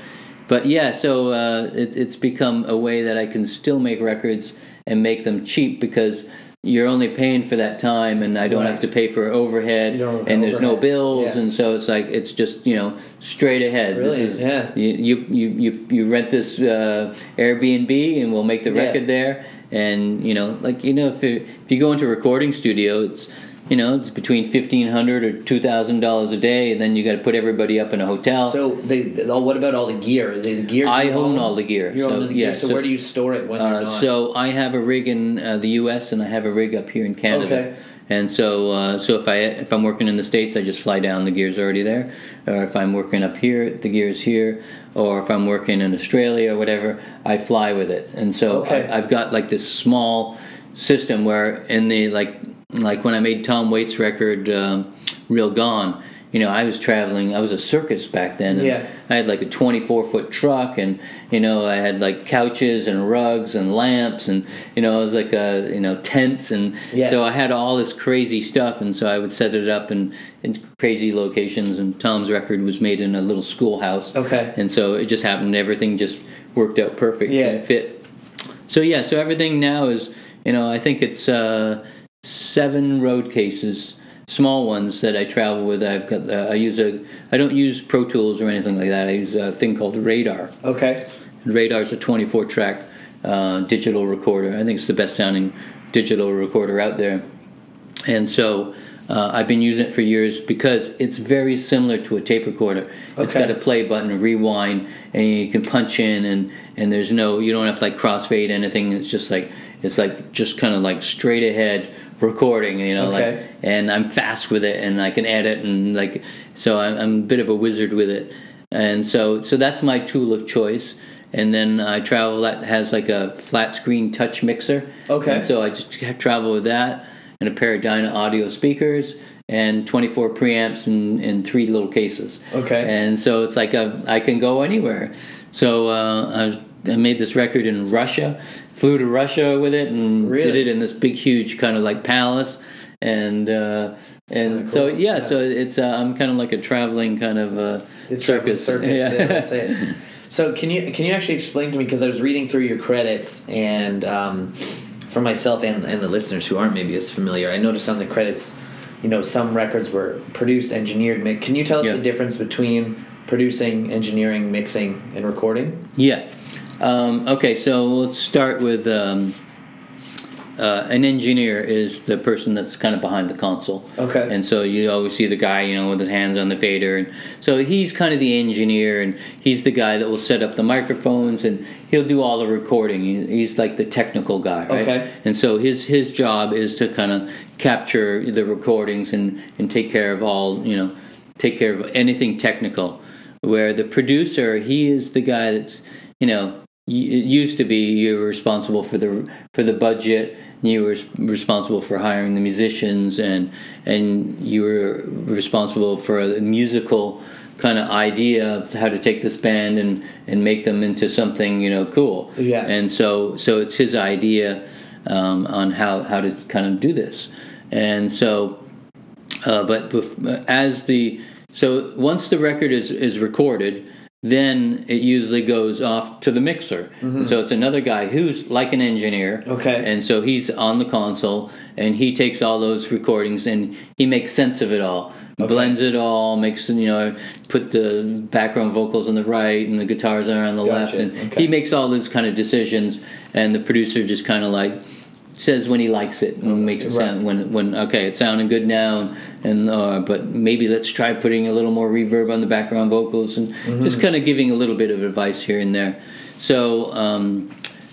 But yeah, so uh, it, it's become a way that I can still make records and make them cheap because you're only paying for that time, and I don't Right. have to pay for overhead, and there's no bills, Yes. and so it's like it's just you know straight ahead. This is yeah. you you you you, rent this uh, Airbnb and we'll make the Yeah. record there. And you know, like you know, if, you if you go into a recording studio, it's you know it's between fifteen hundred or two thousand dollars a day, and then you got to put everybody up in a hotel. So they, they- oh, what about all the gear? The, the gear. I you own all the gear, You so, own the yeah, gear. So, so- where do you store it when you're Uh, not? so I have a rig in uh, the U.S. and I have a rig up here in Canada. Okay. And so, uh, so if I if I'm working in the states, I just fly down. The gear's already there. Or if I'm working up here, the gear's here. Or if I'm working in Australia or whatever, I fly with it. And so Okay. I, I've got like this small system where in the like like when I made Tom Waits' record, um, "Real Gone." You know, I was traveling. I was a circus back then. and Yeah. I had like a 24 foot truck, and you know, I had like couches and rugs and lamps, and you know, it was like a you know tents, and Yeah. so I had all this crazy stuff, and so I would set it up in, in crazy locations. And Tom's record was made in a little schoolhouse, Okay. and so it just happened. Everything just worked out perfect Yeah. and fit. So yeah, so everything now is you know I think it's uh, seven road cases, small ones that I travel with. I've got uh, I use a I don't use Pro Tools or anything like that. I use a thing called Radar. okay. Radar's a 24 track uh, digital recorder. I think it's the best sounding digital recorder out there. And so uh, I've been using it for years because it's very similar to a tape recorder. Okay. It's got a play button, rewind, and you can punch in, and, and there's no, you don't have to like crossfade anything. It's just like, it's like just kind of like straight ahead recording, you know, Okay. like, and I'm fast with it and I can edit and like, so I'm, I'm a bit of a wizard with it. And so, so that's my tool of choice. And then I travel that has like a flat screen touch mixer. Okay. And so I just travel with that and a pair of Dynaudio speakers and 24 preamps in, in three little cases. Okay. And so it's like a, I can go anywhere. So uh, I, was, I made this record in Russia, flew to Russia with it, and Really? did it in this big, huge kind of like palace. And uh, and kinda so yeah, Yeah. so it's uh, I'm kind of like a traveling kind of uh, circus. circus. Yeah. that's it. So can you can you actually explain to me because I was reading through your credits and um, for myself and, and the listeners who aren't maybe as familiar, I noticed on the credits, you know, some records were produced, engineered. Can you tell us Yeah. the difference between producing, engineering, mixing, and recording? Yeah. Um, okay, so let's start with um, uh, an engineer is the person that's kind of behind the console. Okay. And so you always see the guy, you know, with his hands on the fader, and so he's kind of the engineer, and he's the guy that will set up the microphones, and he'll do all the recording. He's like the technical guy, right? Okay. And so his his job is to kind of capture the recordings and and take care of all, you know, take care of anything technical. Where the producer, he is the guy that's, you know, it used to be you were responsible for the for the budget you were responsible for hiring the musicians and and you were responsible for a musical kind of idea of how to take this band and and make them into something you know cool Yeah. and so so it's his idea um, on how how to kind of do this and so uh, but bef- as the so once the record is is recorded, then it usually goes off to the mixer. So it's another guy who's like an engineer. Mm-hmm. Okay. And so he's on the console and he takes all those recordings and he makes sense of it all. Blends it all, makes you know, put the background vocals on the right and the guitars are on the left, and Okay. he makes all those kind of decisions. And the producer just kind of like says when he likes it and makes it Right. sound when when okay it's sounding good now and, and uh, but maybe let's try putting a little more reverb on the background vocals and Mm-hmm. just kind of giving a little bit of advice here and there so um,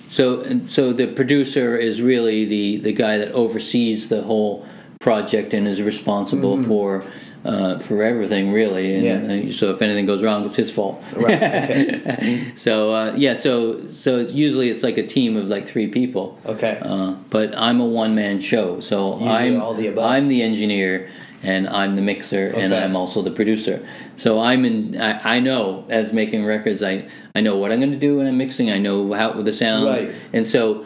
so and so the producer is really the the guy that oversees the whole project and is responsible for uh, for everything really and Mm-hmm. Yeah. uh, so if anything goes wrong it's his fault Right, okay. so uh, yeah so so it's usually it's like a team of like three people Okay. uh, but I'm a one man show, so You I'm all the above. I'm the engineer and I'm the mixer and I'm also the producer. So I'm in. I, I know as making records, I I know what I'm going to do when I'm mixing. I know how the sound, Right. and so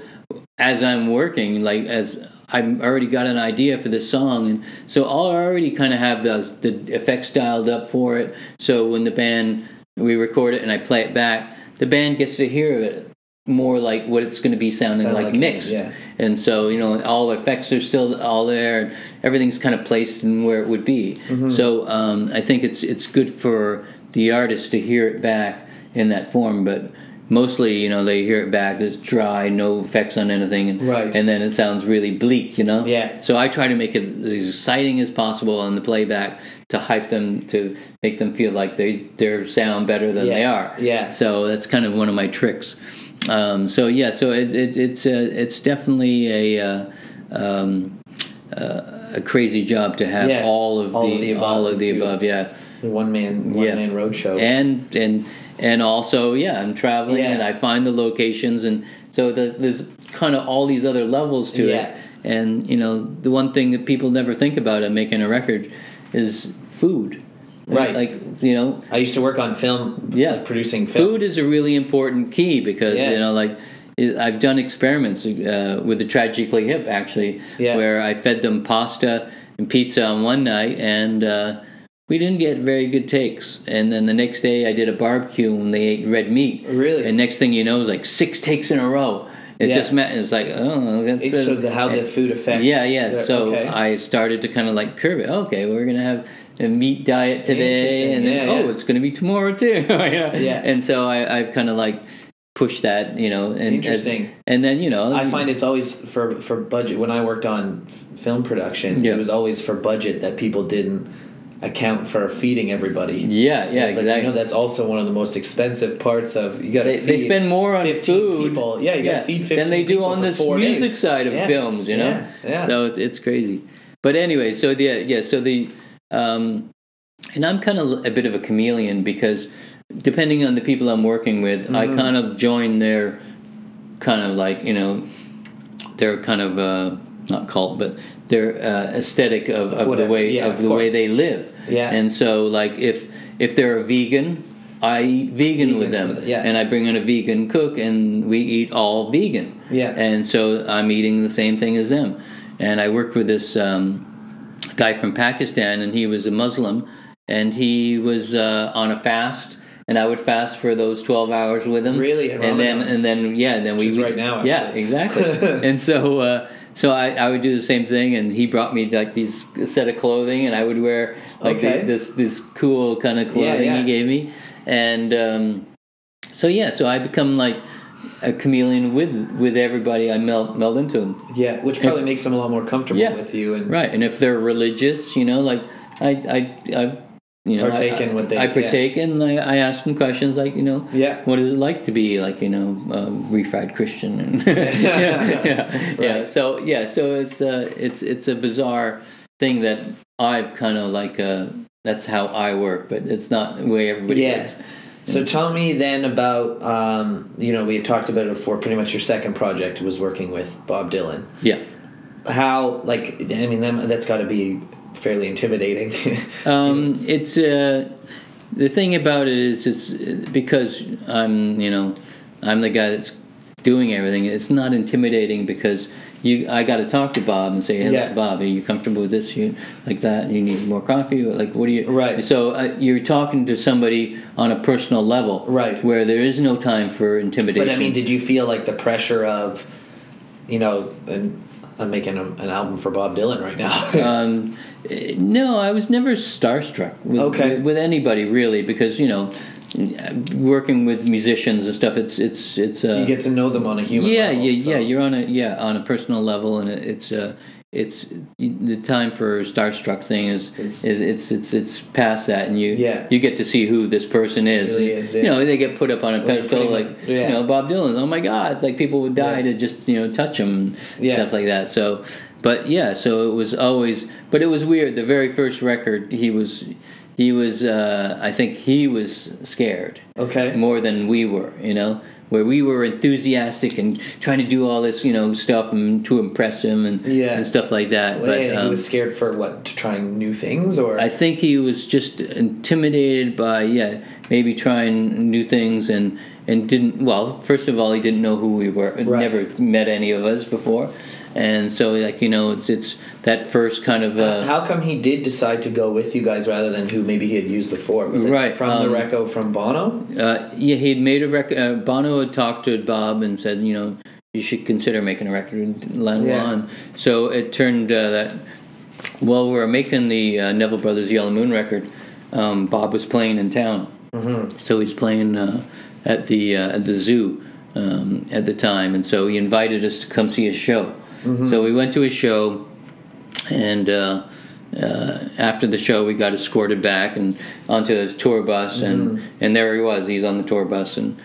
as I'm working, like as I've already got an idea for this song, and so I'll already kind of have the the effects dialed up for it. So when the band we record it and I play it back, the band gets to hear it more like what it's going to be sounding Sound like, like mixed. yeah. And so you know all effects are still all there, and everything's kind of placed in where it would be. Mm-hmm. So um, I think it's it's good for the artist to hear it back in that form, but mostly you know they hear it back it's dry no effects on anything and, Right. and then it sounds really bleak you know Yeah. so i try to make it as exciting as possible on the playback to hype them to make them feel like they they sound better than they are Yeah. so that's kind of one of my tricks um, so yeah so it, it, it's uh, it's definitely a uh, um, uh, a crazy job to have Yeah. all of All the, of the above, all of the above yeah The one man one Yeah. man road show. and and and also yeah i'm traveling Yeah. and i find the locations and so the, there's kind of all these other levels to Yeah. it and you know the one thing that people never think about in making a record is food Right. like you know I used to work on film, Yeah. like producing film. food is a really important key because Yeah. you know like I've done experiments uh, with the Tragically Hip actually, Yeah. where I fed them pasta and pizza on one night, and uh, we didn't get very good takes. And then the next day I did a barbecue and they ate red meat. Really? And next thing you know, it's like six takes in a row. It's Yeah. just ma- it's like oh that's It- so uh, the, how the food affects. yeah, yeah. the- So okay. I started to kind of like curb it. Okay, we're gonna have a meat diet today, and then Yeah, oh, yeah. it's gonna be tomorrow too. you know? Yeah. And so I, I've kind of like pushed that, you know. And Interesting. And, then you know, I find it's always for for budget. When I worked on film production, Yeah. it was always for budget that people didn't account for feeding everybody. Yeah, yeah, It's like, you know, that's also one of the most expensive parts of you got to. they, they spend more on 15 food. people. Yeah, you got to feed fifteen. than they do on this music days. side of Yeah. films. You know. Yeah, yeah. So it's it's crazy. But anyway, so the yeah, so the um, and I'm kind of a bit of a chameleon because depending on the people I'm working with, I Mm-hmm. kind of join their kind of like you know their kind of uh, not cult, but their uh, aesthetic of, of the way Yeah, of of the way they live. Yeah. And so like if if they're a vegan. I eat vegan, Vegan with them, the- yeah. and I bring in a vegan cook, and we eat all vegan. Yeah. And so I'm eating the same thing as them. And I worked with this um, guy from Pakistan, and he was a Muslim, and he was uh, on a fast. And I would fast for those twelve hours with him. Really? And then, and then, yeah, and then we is right now, Yeah, exactly. and so, uh, so I, I would do the same thing, and he brought me like these set of clothing, and I would wear like the- this this cool kind of clothing yeah. he gave me, and um, so yeah, so I become like a chameleon with with everybody I meld meld into them. Yeah, which probably makes them a lot more comfortable Yeah. with you. And Right, and if they're religious, you know, like I I I you know Partake I, in what they- I partake and I, I ask them questions like you know Yeah. what is it like to be like you know um, refried Christian and yeah yeah, yeah so yeah so it's uh it's it's a bizarre thing that I've kind of like uh that's how I work but it's not the way everybody Yeah. works. So tell me then about um, you know we had talked about it before. Pretty much your second project was working with Bob Dylan. Yeah. How like I mean that, that's got to be fairly intimidating. Um, it's uh, the thing about it is it's because I'm you know I'm the guy that's doing everything. It's not intimidating because you I got to talk to Bob and say, hey, Yeah. look, Bob, are you comfortable with this? You like that? You need more coffee? Like what do you? Right. So uh, you're talking to somebody on a personal level, Right. Where there is no time for intimidation. but I mean, did you feel like the pressure of you know and I'm making a, an album for Bob Dylan right now. um, no, I was never starstruck with, Okay. with, with anybody really because you know, working with musicians and stuff. It's it's it's. Uh, you get to know them on a human yeah, level. yeah, so- yeah. You're on a yeah on a personal level, and it- it's uh, it's the time for starstruck thing is Is- is it's it's it's past that, and you Yeah. you get to see who this person is. Really is, You know, they get put up on a pedestal like yeah. you know Bob Dylan. Oh my God! It's like people would die to just you know touch him, and Yeah. stuff like that. So, but yeah, so it was always, but it was weird. The very first record, he was. He was, uh, I think he was scared Okay. more than we were, you know, where we were enthusiastic and trying to do all this, you know, stuff and to impress him and, Yeah. and stuff like that. Well, but yeah, he um, was scared for what? Trying new things, or I think he was just intimidated by, yeah, maybe trying new things and and didn't. Well, first of all, he didn't know who we were. Right. Never met any of us before, and so like you know, it's it's that first kind of. Uh, How come he did decide to go with you guys rather than who maybe he had used before? Was it Right, from um, the reco from Bono? Uh, yeah, he'd made a record. Uh, Bono had talked to Bob and said, you know, you should consider making a record with Len Yeah. Wein. So it turned uh, that while we were making the uh, Neville Brothers Yellow Moon record, um, Bob was playing in town. Mm-hmm. So he's playing uh, at the uh, at the zoo um, at the time, and so he invited us to come see his show. So we went to a show, and. Uh, uh, after the show, we got escorted back and onto a tour bus, and and there he was. He's on the tour bus, and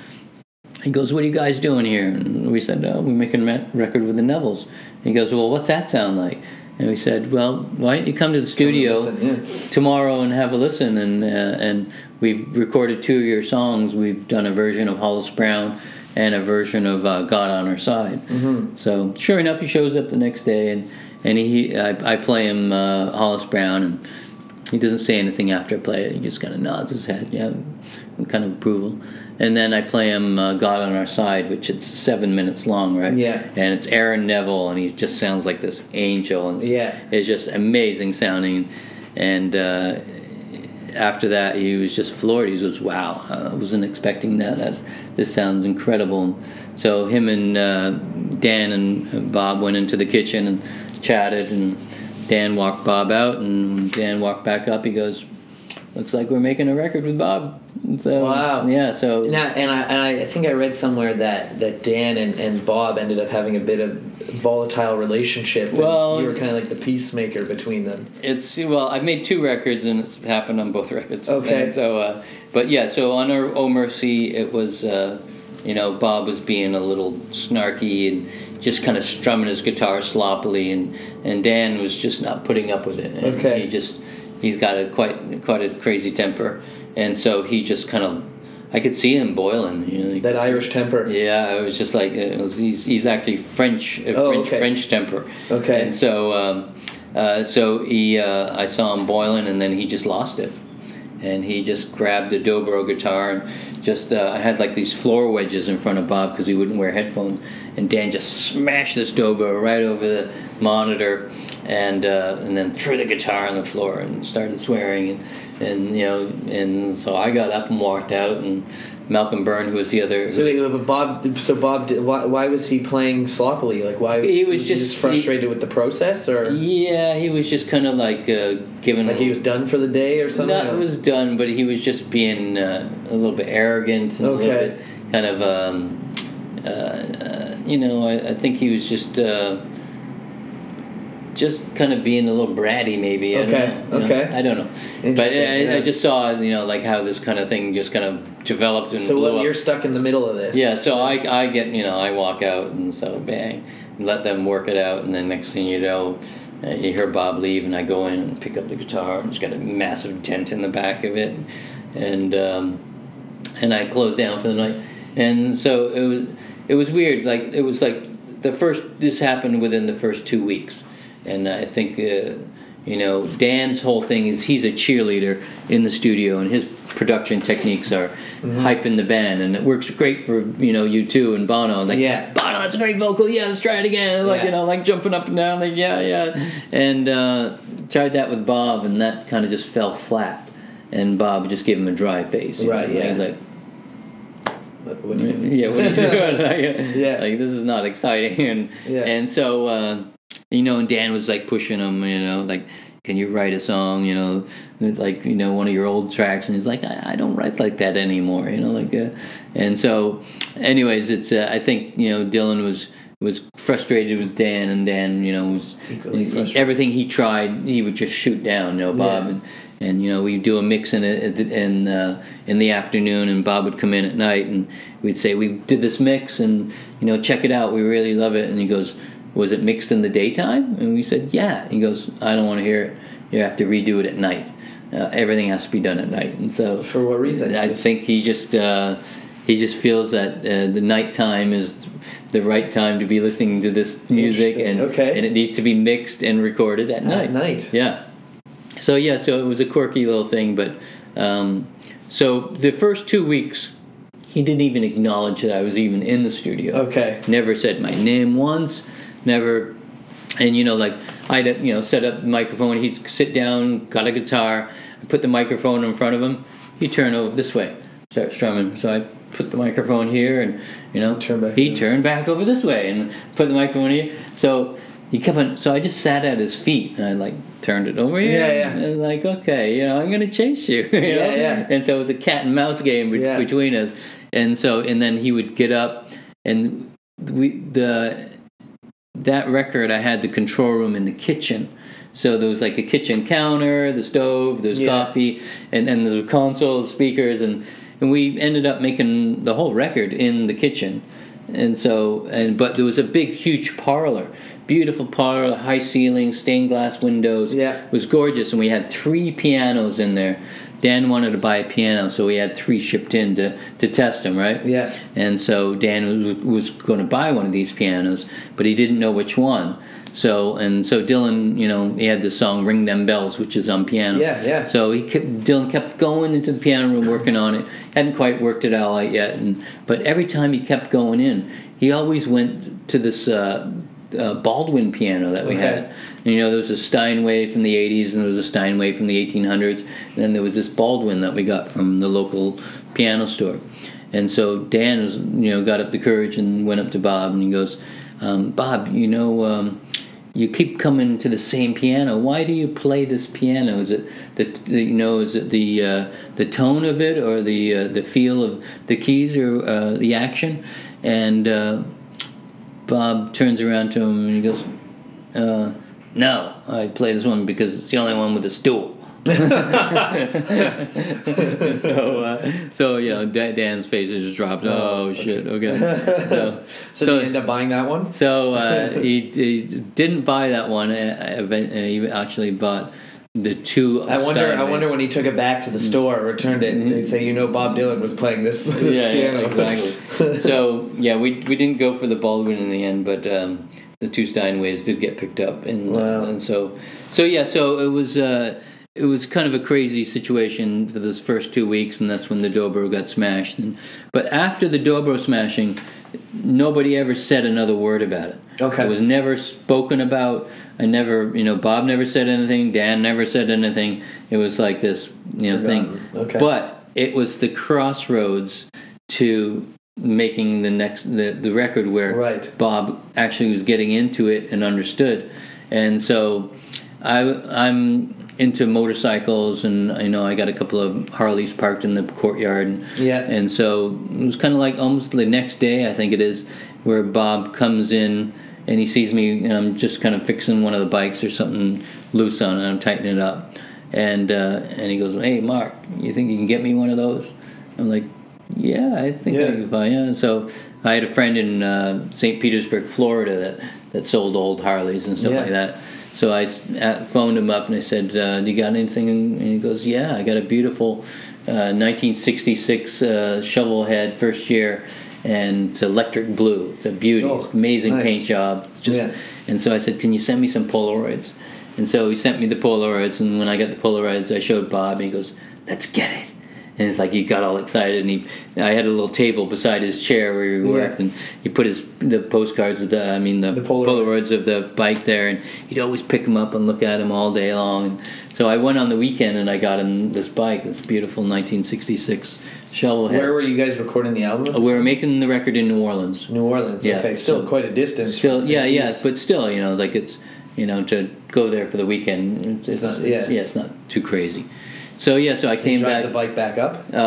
he goes, "What are you guys doing here?" And we said, "Oh, we're making a record with the Nevilles." He goes, "Well, what's that sound like?" And we said, "Well, why don't you come to the studio listen, yeah. tomorrow and have a listen?" And uh, and we've recorded two of your songs. We've done a version of Hollis Brown and a version of uh, God on Our Side. Mm-hmm. So sure enough, he shows up the next day, and and he I, I play him uh, Hollis Brown, and he doesn't say anything after I play it. He just kind of nods his head, yeah, kind of approval. And then I play him uh, God on Our Side, which it's seven minutes long, right? Yeah. And it's Aaron Neville, and he just sounds like this angel, and it's, Yeah. it's just amazing sounding. And uh, after that, he was just floored. He was wow, I wasn't expecting that. This sounds incredible. So him and uh, Dan and Bob went into the kitchen and chatted, and Dan walked Bob out, and Dan walked back up. He goes, "Looks like we're making a record with Bob." So Wow. yeah, so Now, and I and I think I read somewhere that, that Dan and, and Bob ended up having a bit of volatile relationship. Well- you were kind of like the peacemaker between them. It's well, I've made two records and it's happened on both records. Okay. And so, uh, but yeah, so on our Oh Mercy, it was, uh, you know, Bob was being a little snarky and just kind of strumming his guitar sloppily, and and Dan was just not putting up with it. And Okay. He just he's got a quite quite a crazy temper, and so he just kind of. I could see him boiling. You know, That Irish temper. yeah, it was just like it was. He's, he's actually French, a Oh, French okay. French temper. Okay. And so, um, uh, so he, uh, I saw him boiling, and then he just lost it, and he just grabbed the dobro guitar and just. Uh, I had like these floor wedges in front of Bob because he wouldn't wear headphones, and Dan just smashed this dobro right over the monitor, and uh, and then threw the guitar on the floor and started swearing and. And you know, and so I got up and walked out, and Malcolm Burn, who was the other, So, wait, but Bob. So Bob, did, why, why was he playing sloppily? Like, why He was just- frustrated with the process, or Yeah, he was just kind of like uh, giving. like he was done for the day, or something? Not was done, but he was just being uh, a little bit arrogant and a little Okay. bit kind of, um, uh, uh, you know, I, I think he was just. Uh, just kind of being a little bratty, maybe. I Okay, Don't know, you know? okay. I don't know, but Interesting, I, yeah. I just saw, you know, like how this kind of thing just kind of developed and so blew up. you're stuck in the middle of this. Yeah, so I, I get, you know, I walk out and so bang, let them work it out, and then next thing you know, uh, you hear Bob leave, and I go in and pick up the guitar, and it's got a massive dent in the back of it, and um, and I close down for the night, and so it was it was weird, like it was like the first this happened within the first two weeks, and I think. Uh, you know, Dan's whole thing is he's a cheerleader in the studio, and his production techniques are hyping the band, and it works great for you know U2 and Bono. And like, Yeah. Bono, that's a great vocal. Yeah, let's try it again. Like Yeah. you know, like jumping up and down. Like yeah, yeah. And uh, tried that with Bob, and that kind of just fell flat. And Bob just gave him a dry face. Right, know, yeah. He's like, What, what do you yeah, what are you doing? like, Yeah. like this is not exciting. And Yeah. and so uh, you know, and Dan was like pushing him, you know, like, can you write a song, you know, like you know one of your old tracks? And he's like, I, I don't write like that anymore, you know, like, uh, and so, anyways, it's uh, I think you know Dylan was was frustrated with Dan, and Dan, you know, was frustrated. everything he tried, he would just shoot down, you know, Bob, Yeah. and and you know we'd do a mix in it in uh, in the afternoon, and Bob would come in at night, and we'd say we did this mix, and you know check it out, we really love it, and he goes, was it mixed in the daytime? And we said, yeah. He goes, I don't want to hear it. You have to redo it at night. Uh, everything has to be done at night, and so For what reason? I think he just uh, he just feels that uh, the nighttime is the right time to be listening to this music, and Okay. and it needs to be mixed and recorded at night. At night. Yeah. So yeah, so it was a quirky little thing, but um, so the first two weeks, he didn't even acknowledge that I was even in the studio. Okay. Never said my name once. Never, and you know, like I'd you know set up the microphone. He'd sit down, got a guitar, I put the microphone in front of him. He'd turn over this way, start strumming. So I put the microphone here, and you know, Turn back he turned back over this way and put the microphone here. So he kept on. So I just sat at his feet and I like turned it over here. Yeah, yeah. And like, okay, you know, I'm gonna chase you. you know? Yeah, yeah. And so it was a cat and mouse game Yeah. between us. and so and then he would get up and we the that record I had the control room in the kitchen. So there was like a kitchen counter, the stove, there's Yeah. coffee, and then there's a console, speakers, and and we ended up making the whole record in the kitchen. And so and but there was a big huge parlor. Beautiful parlor, high ceilings, stained glass windows. Yeah. It was gorgeous and we had three pianos in there. Dan wanted to buy a piano, so we had three shipped in to, to test them, right? Yeah. And so Dan was, was going to buy one of these pianos, but he didn't know which one. So and so Dylan, you know, he had the song "Ring Them Bells," which is on piano. Yeah, yeah. So he kept, Dylan kept going into the piano room, working on it. Hadn't quite worked it out yet, and but every time he kept going in, he always went to this uh, uh, Baldwin piano that we Okay. had. And, you know, there was a Steinway from the '80s, and there was a Steinway from the 1800s, and then there was this Baldwin that we got from the local piano store. And so Dan was, you know, got up the courage and went up to Bob, and he goes, um, "Bob, you know." Um, you keep coming to the same piano. Why do you play this piano? Is it the, the you know is it the uh, the tone of it or the uh, the feel of the keys or uh, the action? And uh, Bob turns around to him and he goes, uh, "No, I play this one because it's the only one with a stool." so uh, so you know Da- Dan's face just dropped. Oh, shit! Okay. So So, did you end up buying that one? so uh, he, he didn't buy that one. Uh, event- uh, He actually bought the two. I wonder. I wonder when he took it back to the store, returned it, and they'd say, "You know, Bob Dylan was playing this, this Mm-hmm. yeah, piano." yeah, exactly. so yeah, we we didn't go for the Baldwin in the end, but um, the two Steinways did get picked up, and Wow. and so so yeah, so it was. Uh, it was kind of a crazy situation for those first two weeks, and that's when the Dobro got smashed. And, but after the Dobro smashing, nobody ever said another word about it. Okay. It was never spoken about. I never, you know, Bob never said anything. Dan never said anything. It was like this, you know, thing. Okay. But it was the crossroads to making the next the, the record where Right. Bob actually was getting into it and understood. And so I I'm into motorcycles and you know I got a couple of Harleys parked in the courtyard and Yeah. and so it was kind of like almost the next day I think it is where Bob comes in and he sees me and I'm just kind of fixing one of the bikes or something loose on it and I'm tightening it up and uh, and he goes hey Mark you think you can get me one of those I'm like yeah I think I Yeah. can find yeah so I had a friend in uh, St. Petersburg Florida that that sold old Harleys and stuff Yeah. like that so I uh, phoned him up and I said, uh, "Do you got anything?" And he goes, "Yeah, I got a beautiful uh, 1966 uh, shovel head, first year, and it's electric blue. It's a beauty, Oh, amazing nice. paint job. Just Yeah. and so I said, "Can you send me some Polaroids?" And so he sent me the Polaroids, and when I got the Polaroids, I showed Bob, and he goes, "Let's get it." And it's like he got all excited, and he, I had a little table beside his chair where he worked, Yeah. and he put his the postcards, of the, I mean the, The Polaroids. Polaroids of the bike there, and he'd always pick them up and look at them all day long. And so I went on the weekend and I got him this bike, this beautiful 1966 shovel head. Where were you guys recording the album? we were making the record in New Orleans. New Orleans. Yeah. Okay, still So- quite a distance. Still, from yeah, yeah, but still, you know, like it's, you know, to go there for the weekend, it's, it's, not- it's- yeah. yeah, it's not too crazy. So yeah, so I So came drive back. the bike back up. Uh,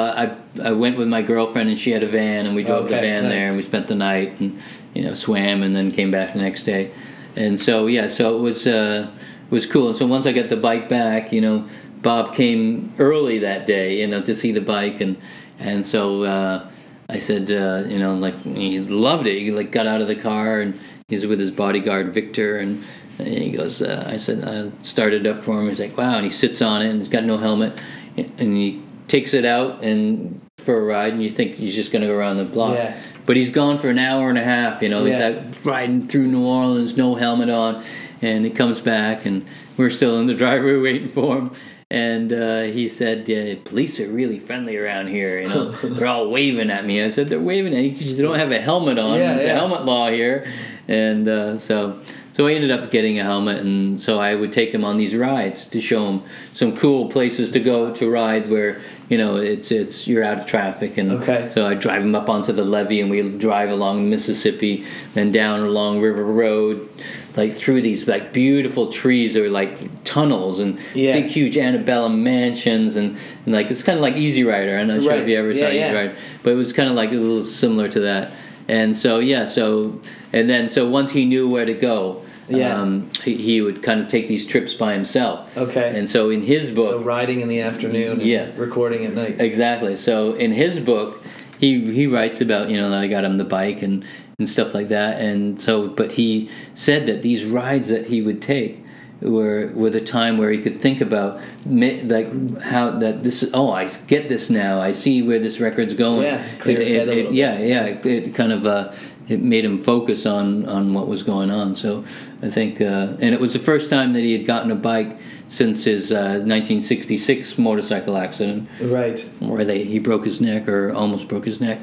I I went with my girlfriend and she had a van and we drove the Okay, van there and we spent the night and you know swam and then came back the next day, and so yeah, so it was uh, it was cool. And so once I got the bike back, you know, Bob came early that day, you know, to see the bike and and so uh, I said, uh, you know, like he loved it. He like got out of the car and he's with his bodyguard Victor and. And he goes. Uh, I said. I started up for him. He's like, "Wow!" And he sits on it, and he's got no helmet, and he takes it out and for a ride, and you think he's just going to go around the block. Yeah. But he's gone for an hour and a half. You know, Yeah. he's out riding through New Orleans, no helmet on, and he comes back, and we're still in the driveway waiting for him. And uh, he said, uh, "Police are really friendly around here. You know, they're all waving at me." I said, "They're waving at you because you don't have a helmet on. Yeah, There's yeah. a helmet law here." And uh, so, so I ended up getting a helmet, and so I would take him on these rides to show him some cool places to go to ride where you know it's it's you're out of traffic, and Okay. so I drive him up onto the levee, and we drive along the Mississippi, then down along River Road, like through these like beautiful trees or like tunnels and Yeah. big huge antebellum mansions and, and like it's kind of like Easy Rider. I'm not sure Right. if you ever saw Yeah, Easy. Rider, but it was kind of like a little similar to that. And so yeah, so and then so once he knew where to go, Yeah. um, he, he would kind of take these trips by himself. Okay. And so in his book, So riding in the afternoon. And Yeah. Recording at night. Exactly. So in his book, he he writes about you know that I got him the bike and and stuff like that. And so, but he said that these rides that he would take were were the time where he could think about like how that this oh I get this now I see where this record's going. Yeah, clear It- it- bit. yeah, yeah. It, it kind of. Uh, it made him focus on, on what was going on. So I think, uh, and it was the first time that he had gotten a bike since his uh, 1966 motorcycle accident Right. where they he broke his neck or almost broke his neck.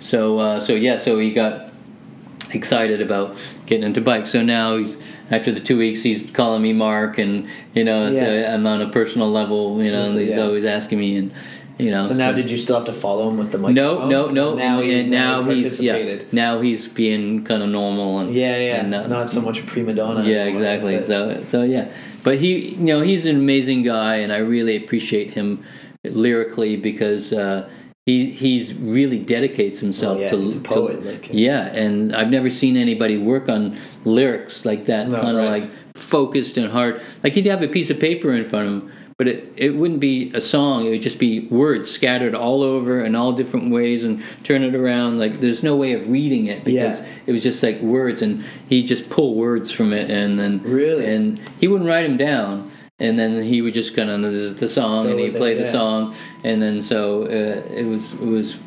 So uh, so yeah, so he got excited about getting into bikes. So now he's after the two weeks, he's calling me Mark, and you know, so I'm on a personal level, you know, he's Yeah. always asking me, and you know. So now, did you still have to follow him with the no, microphone? no, no. Now, he, and now now he he's yeah. participated. Now he's being kind of normal and Yeah, yeah. and, uh, Not so much a prima donna. yeah, exactly. So, so yeah, but he, you know, he's an amazing guy, and I really appreciate him lyrically because uh, he he's really dedicates himself Oh, yeah, to, he's a to- poet, like- yeah, and I've never seen anybody work on lyrics like that, No, kind of right. like focused and hard. Like he'd have a piece of paper in front of him. But it, it wouldn't be a song. It would just be words scattered all over in all different ways and turn it around. Like there's no way of reading it because Yeah. it was just like words, and he just pull words from it, and then Really? and he wouldn't write them down, and then he would just kind of this is the song, Go and he'd with it, play the yeah. song, and then so uh, it was it was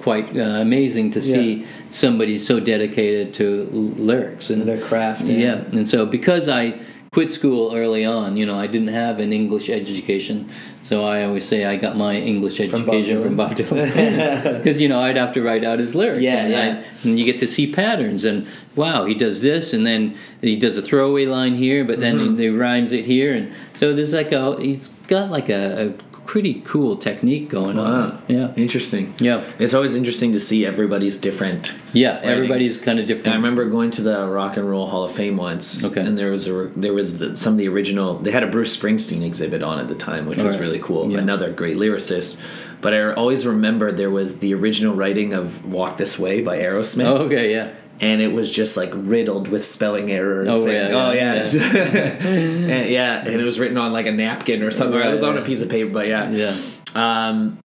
quite uh, amazing to see somebody so dedicated to l- lyrics and Their craft. yeah. and so because I quit school early on, you know, I didn't have an English education, so I always say I got my English education from Bob Dylan, because you know I'd have to write out his lyrics, Yeah, and, I- yeah. and you get to see patterns, and wow, he does this, and then he does a throwaway line here, but then Mm-hmm. he, he rhymes it here, and so there's like a he's got like a, a pretty cool technique going Wow. on, yeah, Interesting. yeah, It's always interesting to see everybody's different. yeah. Everybody's kind of different. And I remember going to the Rock and Roll Hall of Fame once. Okay. And there was a there was the, some of the original. They had a Bruce Springsteen exhibit on at the time, which was Alright. really cool. Yeah. Another great lyricist. But I always remember there was the original writing of "Walk This Way" by Aerosmith. Oh, okay, yeah. And it was just like riddled with spelling errors. Oh, and, yeah, oh yeah, yeah, and, yeah, and it was written on like a napkin or something. Right, it was on a piece of paper, but yeah. Yeah. Um,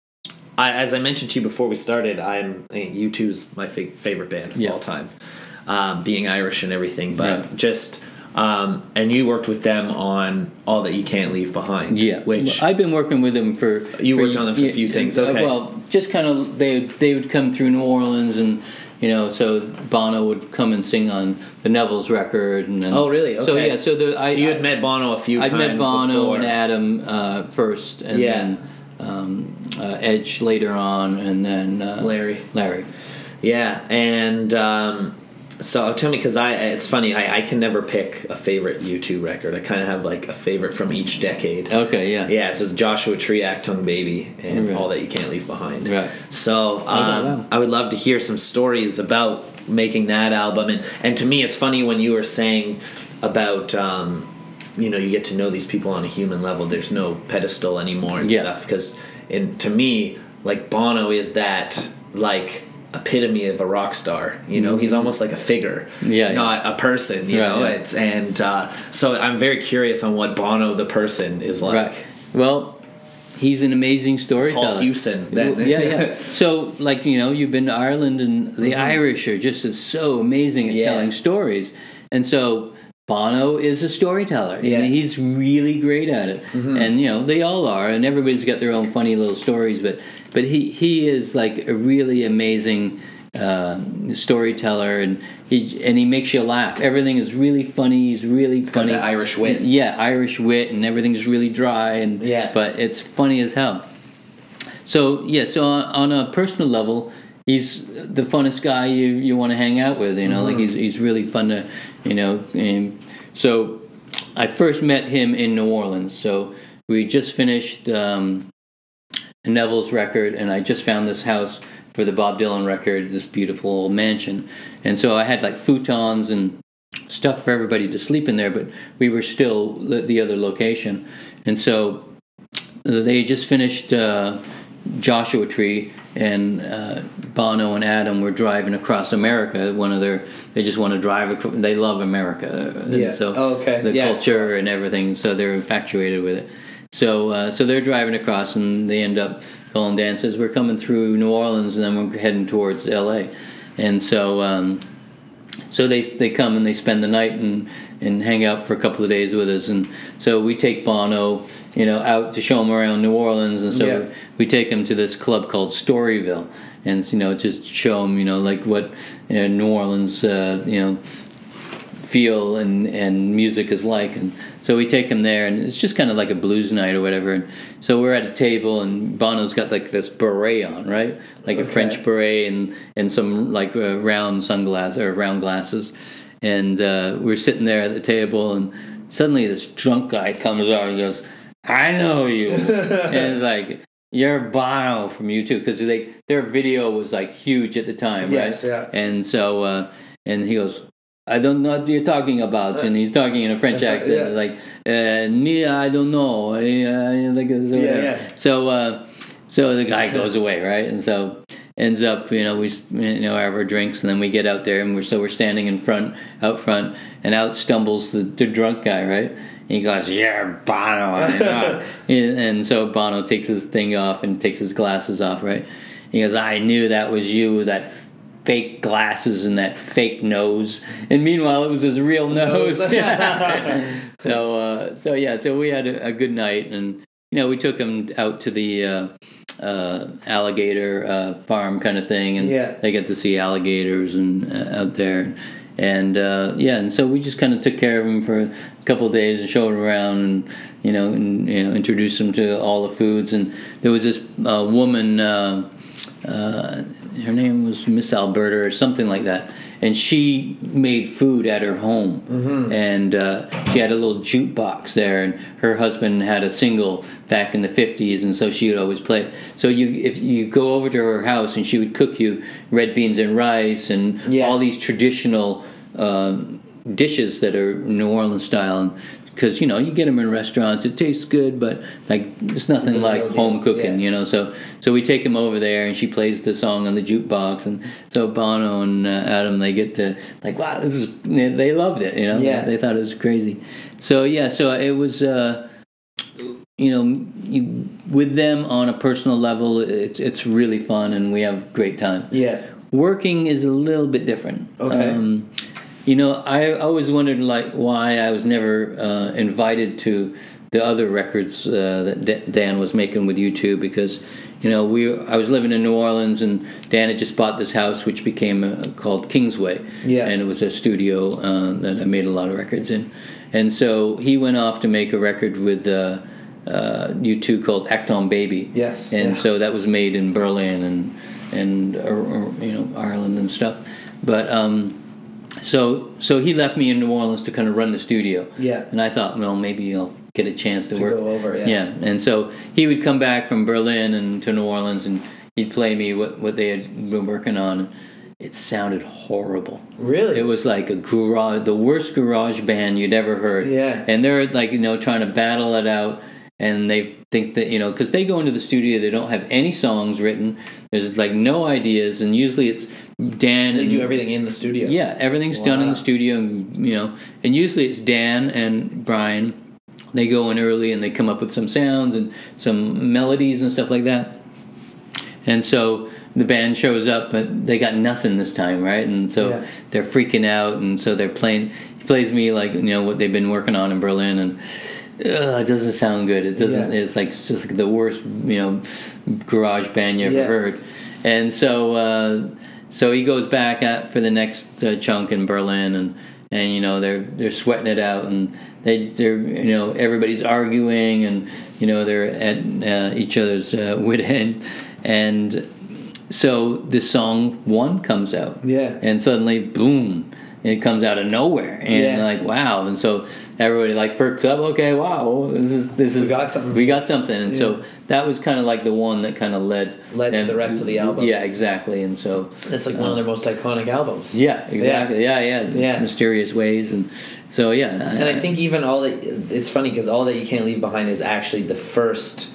I, as I mentioned to you before we started, I'm U2's my fa- favorite band of Yeah. all time, um, being Irish and everything. But Yeah. just um, and you worked with them on all that you can't leave behind. Yeah, which I've been working with them for. You for worked on them for a few things, okay. Well, just kind of they they would come through New Orleans and you know so Bono would come and sing on the Neville's record and then. Oh, really? Okay. So yeah, so the I so you I- had met Bono a few times. I'd times. met Bono before. and Adam uh, first, and Yeah. then um, uh, Edge later on, and then uh, Larry. Larry. Yeah, and um, so tell me because I it's funny I, I can never pick a favorite U2 record. I kind of have like a favorite from each decade. Okay, yeah. Yeah, so it's Joshua Tree, Achtung Baby, and Right. All That You Can't Leave Behind. Right. So um, wow. I would love to hear some stories about making that album, and and to me, it's funny when you were saying about. Um, you know, you get to know these people on a human level. There's no pedestal anymore and Yeah. stuff. Because, in to me, like Bono is that like epitome of a rock star. You know, he's almost like a figure, Mm-hmm. Yeah, yeah. not a person. You Right, know, yeah. it's and uh, so I'm very curious on what Bono the person is like. Right. Well, he's an amazing storyteller. Paul Hewson. Well, yeah, yeah. So, like you know, you've been to Ireland, and the Irish are just so amazing at Mm-hmm. Yeah. telling stories, and so. Bono is a storyteller, Yeah. Mm-hmm. and he's really great at it. And you know they all are, and everybody's got their own funny little stories. But but he he is like a really amazing uh, storyteller, and he and he makes you laugh. Everything is really funny. He's really got funny. Irish wit. Yeah, Irish wit, and everything's really dry, and Yeah. but it's funny as hell. So yeah, so on, on a personal level, he's the funnest guy you, you want to hang out with. You know, like he's he's really fun to, you know. And so, I first met him in New Orleans. So we just finished um, Neville's record, and I just found this house for the Bob Dylan record, this beautiful old mansion. And so I had like futons and stuff for everybody to sleep in there, but we were still the the other location. And so they just finished uh, Joshua Tree, and uh, Bono and Adam were driving across America. One of their, they just want to drive. Across, they love America, and Yeah. so Oh, okay. the Yes. culture and everything. So they're infatuated with it. So uh, so they're driving across, and they end up calling Dan says we're coming through New Orleans, and then we're heading towards L.A. And so. Um, so they they come and they spend the night and and hang out for a couple of days with us and so we take Bono you know out to show him around New Orleans and so Yeah. we take him to this club called Storyville and you know just show him you know like what you know, New Orleans uh, you know feel and and music is like and so we take him there and it's just kind of like a blues night or whatever and so we're at a table and Bono's got like this beret on right like a French beret and and some like uh, round sunglasses or round glasses and uh, we're sitting there at the table and suddenly this drunk guy comes over and goes I know you and it's like you're Bono from U2 because they their video was like huge at the time Yes, right yeah. and so uh, and he goes I don't know what you're talking about, and he's talking in a French Yeah. accent, like uh, me, I don't know, like so, Yeah, yeah. so, uh, so the guy goes away, right, and so ends up, you know, we you know have our drinks, and then we get out there, and we're so we're standing in front, out front, and out stumbles the, the drunk guy, right. He goes, "Yeah, Bono," and, and so Bono takes his thing off and takes his glasses off, right. He goes, "I knew that was you, with that fake glasses and that fake nose. And meanwhile, it was his real nose. Nose. so, uh, so yeah, so we had a, a good night, and you know, we took him out to the uh, uh, alligator uh, farm kind of thing, and Yeah. they get to see alligators and uh, out there. And uh, yeah, and so we just kind of took care of him for a couple days and showed him around, and you know, and you know, introduced him to all the foods. And there was this uh, woman. Uh, uh, her name was Miss Alberta or something like that, and she made food at her home, Mm-hmm. and uh, she had a little jukebox there, and her husband had a single back in the fifties, and so she would always play. So you, if you go over to her house, and she would cook you red beans and rice, and Yeah. all these traditional. Um, dishes that are New Orleans style, and because you know you get them in restaurants, it tastes good, but like it's nothing The like deal, home cooking, yeah. you know. So so we take him over there, and she plays the song on the jukebox, and so Bono and uh, Adam they get to like wow, this is they loved it, you know. Yeah. they thought it was crazy. So yeah, so it was. Uh, you know, you, with them on a personal level, it's it's really fun, and we have great time Yeah. working is a little bit different. Okay. Um, you know, I always wondered like why I was never uh, invited to the other records uh, that D- Dan was making with U2 because you know we I was living in New Orleans and Dan had just bought this house which became uh, called Kingsway. Yeah. And it was a studio uh, that I made a lot of records in, and so he went off to make a record with. Uh, uh, U2 called Achtung Baby. Yes, And yeah. so that was made in Berlin and and you know Ireland and stuff. But um, so so he left me in New Orleans to kind of run the studio. Yeah. And I thought, well, maybe I'll get a chance to, To work. go over, yeah. And so he would come back from Berlin and to New Orleans and he'd play me what what they had been working on. It sounded horrible. Really? It was like a garage, the worst garage band you'd ever heard. Yeah. And they're like, you know, trying to battle it out. And they think that, you know, because they go into the studio, they don't have any songs written. There's like no ideas. And usually it's Dan They and do everything in the studio. yeah, everything's done in the studio, and, you know, and usually it's Dan and Brian. They go in early and they come up with some sounds and some melodies and stuff like that. And so the band shows up, but they got nothing this time, right? And so Yeah. they're freaking out, and so they're playing. He plays me like you know what they've been working on in Berlin, and ugh, it doesn't sound good. It doesn't. Yeah. It's like it's just like the worst, you know, garage band you ever Yeah. heard. And so, uh, so he goes back at, for the next uh, chunk in Berlin, and and you know they're they're sweating it out, and they they're you know everybody's arguing, and you know they're at uh, each other's uh, wit end, and so the song one comes out. Yeah. And suddenly, boom, it comes out of nowhere, and Yeah. like wow, and so everybody like perks up. Okay, wow, this is this is got something. We got something, and Yeah. so that was kind of like the one that kind of led Led to the rest of the album. Yeah, exactly, and so That's like one of um, their most iconic albums. yeah, exactly, yeah, yeah, It's Yeah. mysterious ways, and so yeah, And I think even all that it's funny because all that you can't leave behind is actually the first.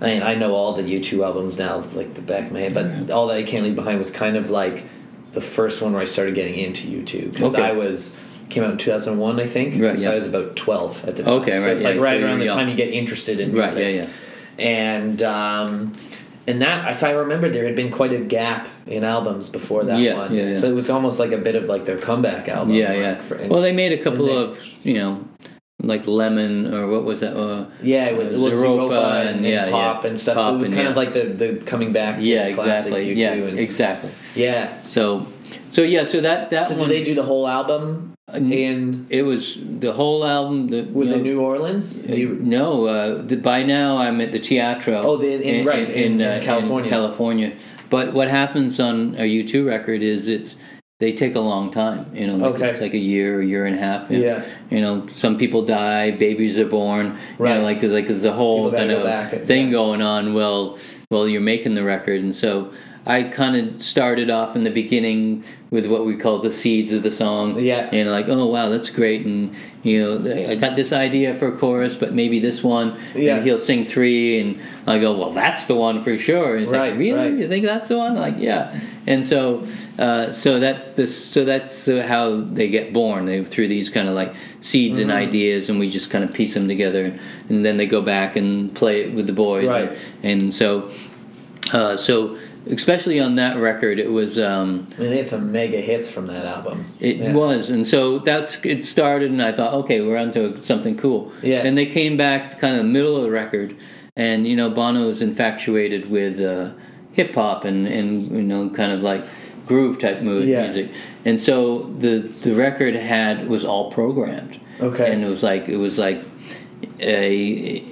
I mean, I know all the U2 albums now, like the back of my head, but all that you can't leave behind was kind of like the first one where I started getting into U2 because Okay. I was came out in two thousand one, I think. Right, So yeah. I was about twelve at the time. Okay, so right, it's yeah, like right around the young. time you get interested in right, music. yeah, yeah. And um, and that if I remember, there had been quite a gap in albums before that Yeah, one. yeah, yeah. So it was almost like a bit of like their comeback album. Yeah, yeah. for- and- well, they made a couple they- of you know, like lemon or what was that? Uh, Yeah, it was, uh, Zooropa and, and- and yeah, pop yeah. and stuff. Pop so it was kind yeah. of like the, the coming back to yeah, the exactly. U2 Yeah, and exactly. yeah. So, so yeah, so that that So one. did they do the whole album in it was the whole album. The, was no, it New Orleans? You- No, uh, the, by now I'm at the Teatro. Oh, the- in- right, in- in California. California. But what happens on a U2 record is it's they take a long time. You know, like Okay. it's like a year, a year and a half. you know. Yeah. You know, some people die, babies are born. Right. You know, like there's like there's a whole kind of thing yeah. going on. Well, well, you're making the record, and so. I kind of started off in the beginning with what we call the seeds of the song. Yeah. And like, oh wow, that's great, and you know, I got this idea for a chorus, but maybe this one. Yeah. And he'll sing three, and I go, well, that's the one for sure. And he's Right, like, really? right. You think that's the one? Like, yeah. And so, uh, so that's this. So that's how they get born. They through these kind of like seeds Mm-hmm. and ideas, and we just kind of piece them together, and then they go back and play it with the boys. Right. And, and so, uh, so especially on that record, it was. Um, I mean, they had some mega hits from that album. it Yeah. was, and so that's it started, and I thought, okay, we're onto something cool. Yeah. And they came back kind of the middle of the record, and you know, bono Bono's infatuated with uh, hip hop and and you know, kind of like groove type mu- Yeah. music, and so the the record had was all programmed. Okay. And it was like it was like a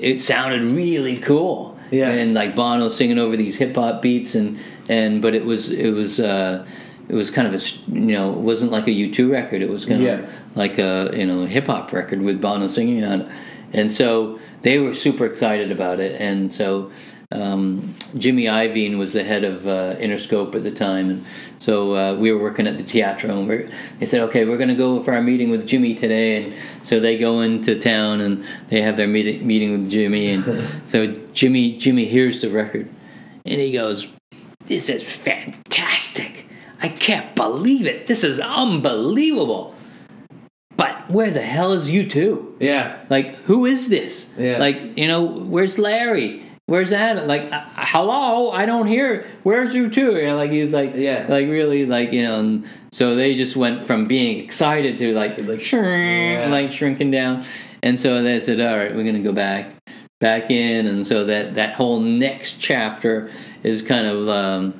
it sounded really cool. Yeah. And like Bono singing over these hip hop beats and and but it was it was uh it was kind of a you know it wasn't like a U2 record it was kind Yeah. of like a you know hip hop record with Bono singing on it and so they were super excited about it and so um, Jimmy Iovine was the head of uh, Interscope at the time and so uh, we were working at the Teatro and we're, they said okay we're going to go for our meeting with Jimmy today and so they go into town and they have their meeting meeting with Jimmy and so Jimmy Jimmy hears the record and he goes this is fantastic. I can't believe it. This is unbelievable. But where the hell is U2? Yeah. Like, who is this? Yeah. Like, you know, where's Larry? Where's that? Like, uh, hello, I don't hear. Where's U2? You know, like he was like, Yeah. like really, like you know. And so they just went from being excited to like, To, like, shrink, yeah. like shrinking down. And so they said, all right, we're gonna go back, back in. And so that that whole next chapter is kind of, um,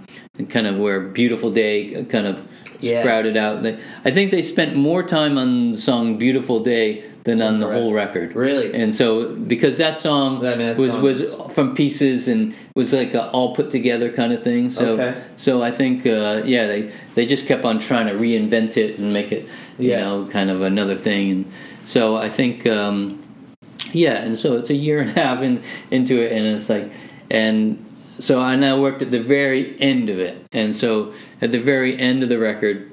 kind of where beautiful day kind of Yeah. sprouted out. They- I think they spent more time on the song "Beautiful Day" than on the, the whole record. Really? And so because that song I mean, that was song was is- from pieces and was like a all put together kind of thing. So Okay. so I think uh, yeah they they just kept on trying to reinvent it and make it you Yeah. know kind of another thing. And so I think um, yeah, and so it's a year and a half in, into it, and it's like and. So I now worked at the very end of it, and so at the very end of the record,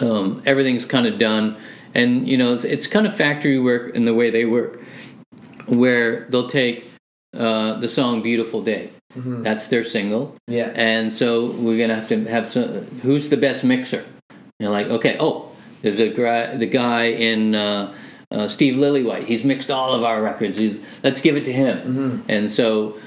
um, everything's kind of done and you know it's, it's kind of factory work in the way they work where they'll take uh, the song beautiful day. That's their single. Yeah. and so we're gonna have to have some who's the best mixer? You're like okay oh there's a guy the guy in uh, uh, Steve Lillywhite. He's mixed all of our records. He's, let's give it to him. And so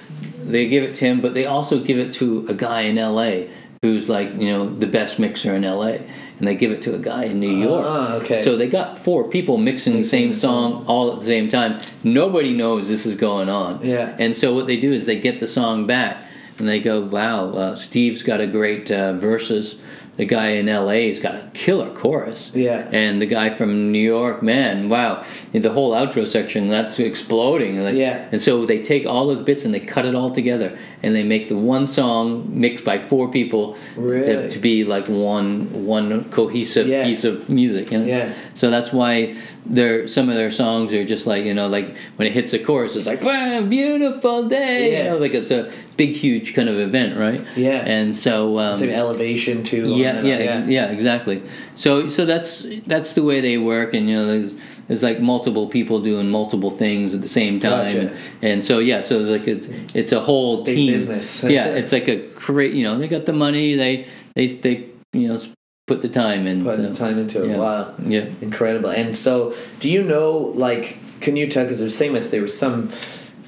they give it to him but they also give it to a guy in LA who's like you know the best mixer in LA and they give it to a guy in New York Ah, okay. so they got four people mixing the same song song. all at the same time nobody knows this is going on Yeah. and so what they do is they get the song back and they go, "Wow, uh, Steve's got a great uh, verses the guy in L.A.'s got a killer chorus. Yeah. And the guy from New York, man, wow, the whole outro section that's exploding. Like, Yeah. And so they take all those bits and they cut it all together, and they make the one song mixed by four people to, Really? to be like one one cohesive Yeah. piece of music. You know? Yeah. So that's why their some of their songs are just like you know like when it hits the chorus, it's like wow, beautiful day. Yeah. You know, like it's a big, huge kind of event, right? Yeah. And so um, Same elevation too. on yeah, yeah, yeah, exactly. So, so that's that's the way they work, and you know, there's there's like multiple people doing multiple things at the same time, Gotcha. and, and so yeah, so it's like it's it's a whole big team. business. yeah, it's like a great, you know, they got the money, they they they you know put the time in. Putting so, the time into it. yeah. Wow. Yeah. Incredible. And so, do you know, like, can you tell? Because there's same with there was some.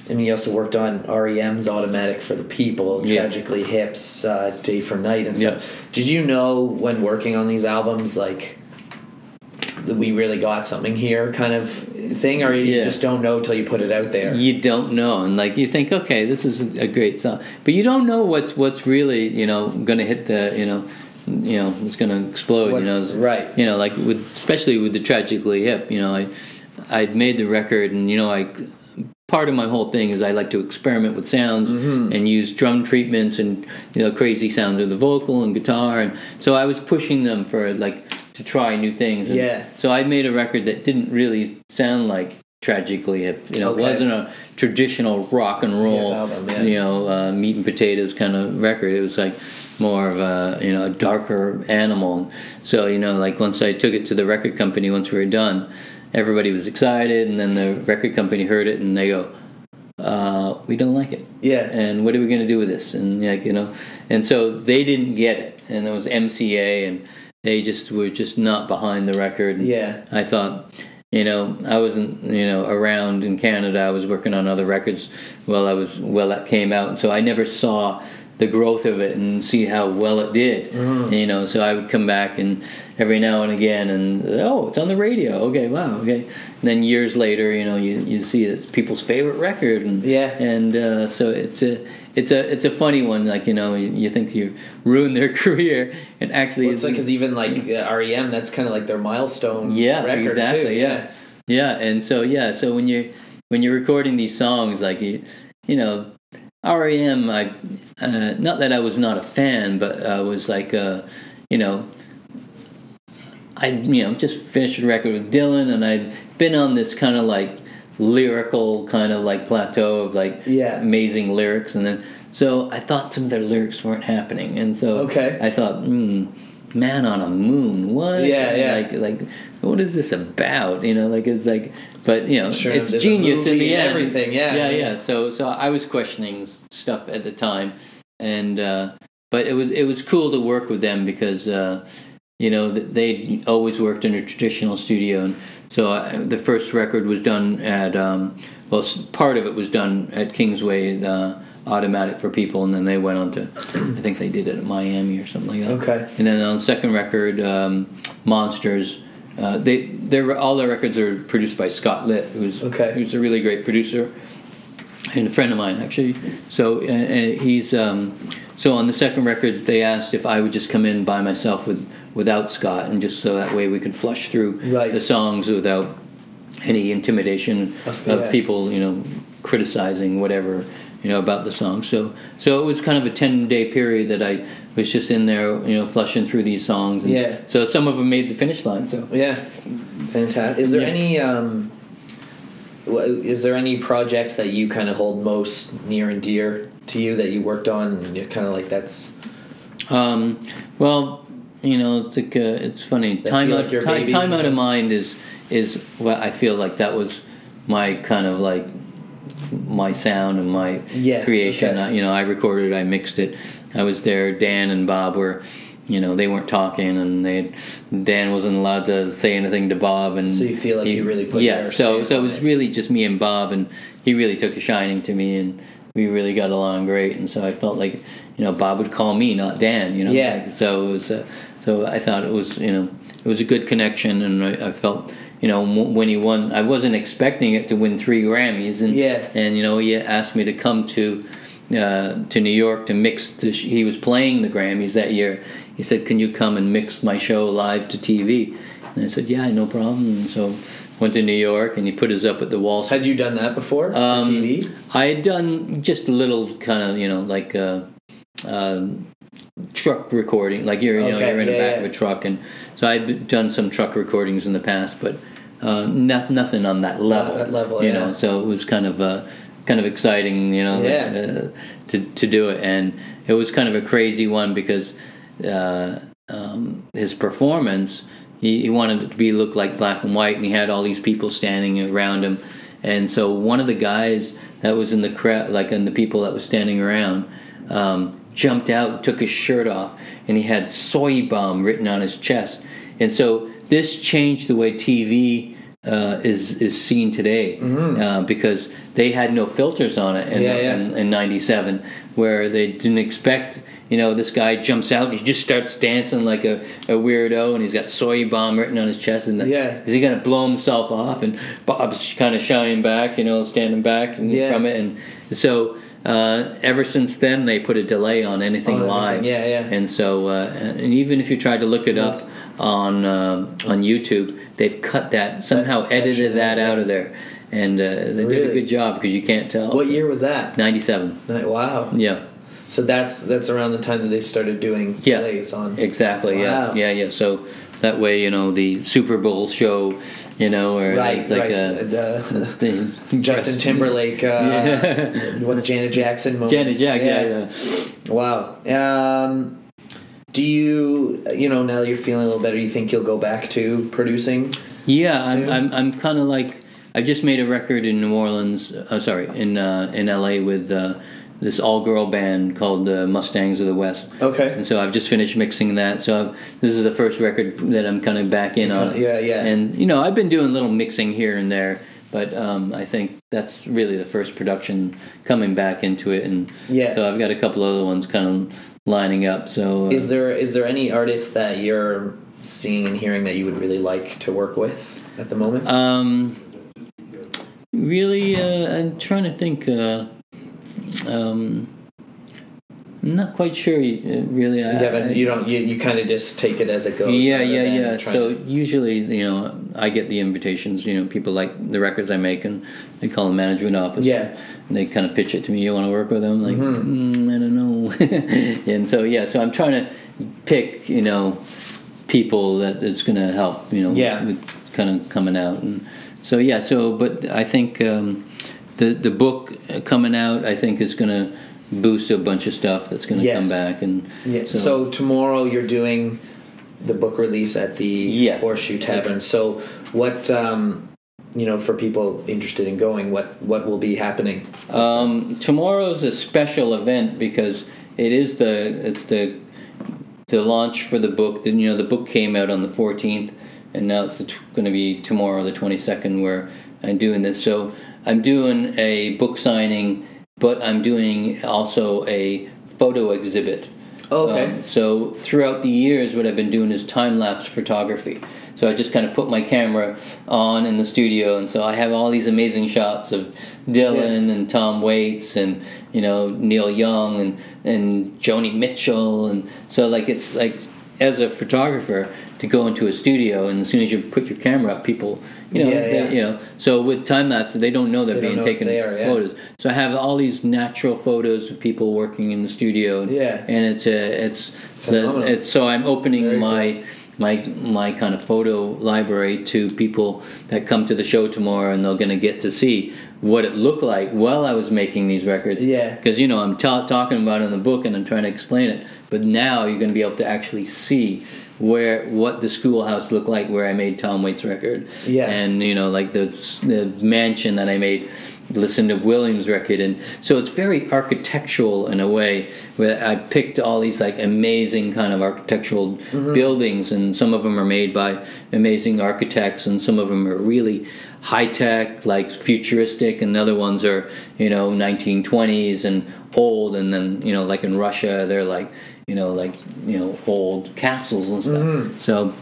I mean, you also worked on REM's "Automatic for the People," Yeah. "Tragically Hips," uh, "Day for Night," and stuff. Yeah. Did you know when working on these albums, like, that we really got something here, kind of thing, or you Yeah. just don't know till you put it out there? You don't know, and like you think, okay, this is a great song, but you don't know what's what's really you know going to hit the you know you know it's going to explode. you know, What's- right. You know, like with especially with the tragically hip. You know, I I'd made the record, and you know, I part of my whole thing is I like to experiment with sounds Mm-hmm. and use drum treatments and you know crazy sounds of the vocal and guitar, and so I was pushing them for like to try new things. And Yeah. So I made a record that didn't really sound like tragically hip. You know, Okay. it wasn't a traditional rock and roll, Yeah, album, yeah. you know, uh, meat and potatoes kind of record. It was like more of a you know a darker animal. So you know, like once I took it to the record company, once we were done, everybody was excited, and then the record company heard it and they go, uh, "We don't like it." Yeah. And what are we going to do with this? And like you know, and so they didn't get it, and there was MCA, and they just were just not behind the record. And Yeah. I thought, you know, I wasn't, you know, around in Canada. I was working on other records while I was well that came out, and so I never saw the growth of it and see how well it did. You know, so I would come back and every now and again, and oh, it's on the radio. Okay, wow, okay. And then years later, you know, you, you see it's people's favorite record, and Yeah. and uh, so it's a. It's a it's a funny one, like you know, you, you think you ruined their career, and actually, Well, it's like because even like uh, REM, that's kind of like their milestone. yeah, record exactly. Too. Yeah. yeah, and so yeah, so when you're when you're recording these songs, like you, you know, REM, I, uh, not that I was not a fan, but I was like, uh, you know, I you know just finished a record with Dylan, and I'd been on this kind of like lyrical kind of like plateau of like Yeah. amazing lyrics, and then so I thought some of their lyrics weren't happening, and so Okay. I thought, hmm, man on a moon, what? Yeah, yeah. Like like what is this about? You know, like it's like, but you know, Sure, it's genius in the end. everything, yeah. yeah, yeah. So so I was questioning stuff at the time, and uh, but it was it was cool to work with them because. Uh, you know, th- they always worked in a traditional studio, and so I, the first record was done at um, well, part of it was done at Kingsway, uh, Automatic for People, and then they went on to, I think they did it at Miami or something like that. Okay. And then on the second record, um, Monsters, uh, they they all their records are produced by Scott Litt, who's Okay. who's a really great producer and a friend of mine actually. So uh, uh, he's um, so on the second record they asked if I would just come in by myself with without Scott, and just so that way we could flush through Right. the songs without any intimidation Of- of yeah. people, you know, criticizing whatever you know about the song. So so it was kind of a ten day period that I was just in there, you know, flushing through these songs. And Yeah. So some of them made the finish line. So. Yeah, fantastic. Is there Yeah. any um, is there any projects that you kind of hold most near and dear to you that you worked on and you're kind of like that's Um, well, you know, it's like uh, it's funny. Time out, like your time, time out of mind is is what I feel like that was my kind of like my sound and my Yes, creation. okay. I, you know, I recorded, I mixed it. I was there. Dan and Bob were. You know, they weren't talking, and they Dan wasn't allowed to say anything to Bob, and So you feel like you really put yeah. So so it was it. really just me and Bob, and he really took a shining to me, and we really got along great. And so I felt like, you know, Bob would call me, not Dan. You know, Yeah. Like, so it was. Uh, so I thought it was, you know, it was a good connection, and I, I felt, you know, when he won, I wasn't expecting it to win three Grammys, and Yeah. and you know, he asked me to come to. Uh, to New York to mix. The sh- he was playing the Grammys that year he said, "Can you come and mix my show live to TV?" And I said, "Yeah, no problem." And so went to New York, and he put us up at the Wall Had you done that before Um, TV? I had done just a little kind of, you know, like uh, um truck recording, like you're, you know, Okay, you're in the back yeah. of a truck, and so I'd done some truck recordings in the past, but uh, not, nothing on that level. that level, you yeah. know. So it was kind of uh, kind of exciting, you know, Yeah. uh, to to do it, and it was kind of a crazy one because uh, um, his performance. He, he wanted it to be look like black and white, and he had all these people standing around him. And so one of the guys that was in the crowd, like in the people that was standing around, um, jumped out, took his shirt off, and he had soy bomb written on his chest. And so this changed the way TV uh, is is seen today uh, because they had no filters on it in, Yeah, yeah. in, in '97, where they didn't expect. You know, this guy jumps out and he just starts dancing like a, a weirdo, and he's got soy bomb written on his chest. And the- Yeah. is he going to blow himself off? And Bob's kind of shying back, you know, standing back and Yeah. from it. And so uh, ever since then, they put a delay on anything On live. everything, yeah, yeah. And so, uh, and even if you tried to look it Yes. up on um on YouTube, they've cut that somehow edited that yeah. out of there, and uh, they did a good job because you can't tell. What year was that? Ninety-seven. Wow. Yeah. So that's that's around the time that they started doing Yeah. plays on. Exactly. Wow. Yeah. Yeah. Yeah. So that way, you know, the Super Bowl show, you know, or Right, like right. a. the- the- Justin Timberlake, uh, Yeah. what Janet Jackson moments. Janet, yeah, yeah, yeah. Wow. Um, do you, you know, now that you're feeling a little better, you think you'll go back to producing? Yeah, I'm. I'm, I'm kind of like I just made a record in New Orleans. Uh, sorry, in uh, in LA with uh, this all girl band called the Mustangs of the West. Okay. And so I've just finished mixing that. So this is the first record that I'm kind of back in on. Yeah, yeah. And you know I've been doing little mixing here and there, but um, I think that's really the first production coming back into it. And Yeah. so I've got a couple other ones kind of lining up. So uh, Is there is there any artist that you're seeing and hearing that you would really like to work with at the moment? Um, really, uh, I'm trying to think. Uh, um, I'm not quite sure. uh, Really, I, you haven't, you don't, you, you kind of just take it as it goes. yeah, yeah, yeah. So usually, you know, I get the invitations. You know, people like the records I make, and they call the management office. Yeah. And they kind of pitch it to me. You want to work with them? Like, mm, I don't know. and so yeah, so I'm trying to pick, you know, people that it's going to help. You know, Yeah. with kind of coming out, and so yeah. So, but I think um, the the book uh, coming out, I think, is going to boost a bunch of stuff that's going to Yes. come back, and Yeah. So, tomorrow you're doing the book release at the Yeah. Horseshoe Tavern. So what um, you know for people interested in going, what what will be happening? Um, tomorrow's a special event because it is the it's the the launch for the book. The, you know, the book came out on the 14th, and now it's t- going to be tomorrow, the 22nd, where I'm doing this. So I'm doing a book signing, but I'm doing also a photo exhibit. Okay. Um, so throughout the years, what I've been doing is time lapse photography. So I just kind of put my camera on in the studio, and so I have all these amazing shots of Dylan and Tom Waits and you know Neil Young and and Joni Mitchell, and so like it's like as a photographer to go into a studio, and as soon as you put your camera up, people you know Yeah, they- you know so with time lapse they don't know they're They being know taken yeah. photos. So I have all these natural photos of people working in the studio. and- Yeah. and it's a it's it's, uh, a, it's so I'm opening Very my my my kind of photo library to people that come to the show tomorrow, and they're going to get to see what it looked like while I was making these records. Yeah. because you know I'm ta- talking about it in the book and I'm trying to explain it, but now you're going to be able to actually see where what the schoolhouse looked like where I made Tom Waits record. Yeah. and you know like the the mansion that I made Lucinda Williams record. And so it's very architectural in a way where I picked all these like amazing kind of architectural mm-hmm. buildings. And some of them are made by amazing architects. And some of them are really high tech like futuristic. And other ones are you know 1920s and old. And then you know like in Russia they're like you know like you know old castles and stuff mm-hmm. so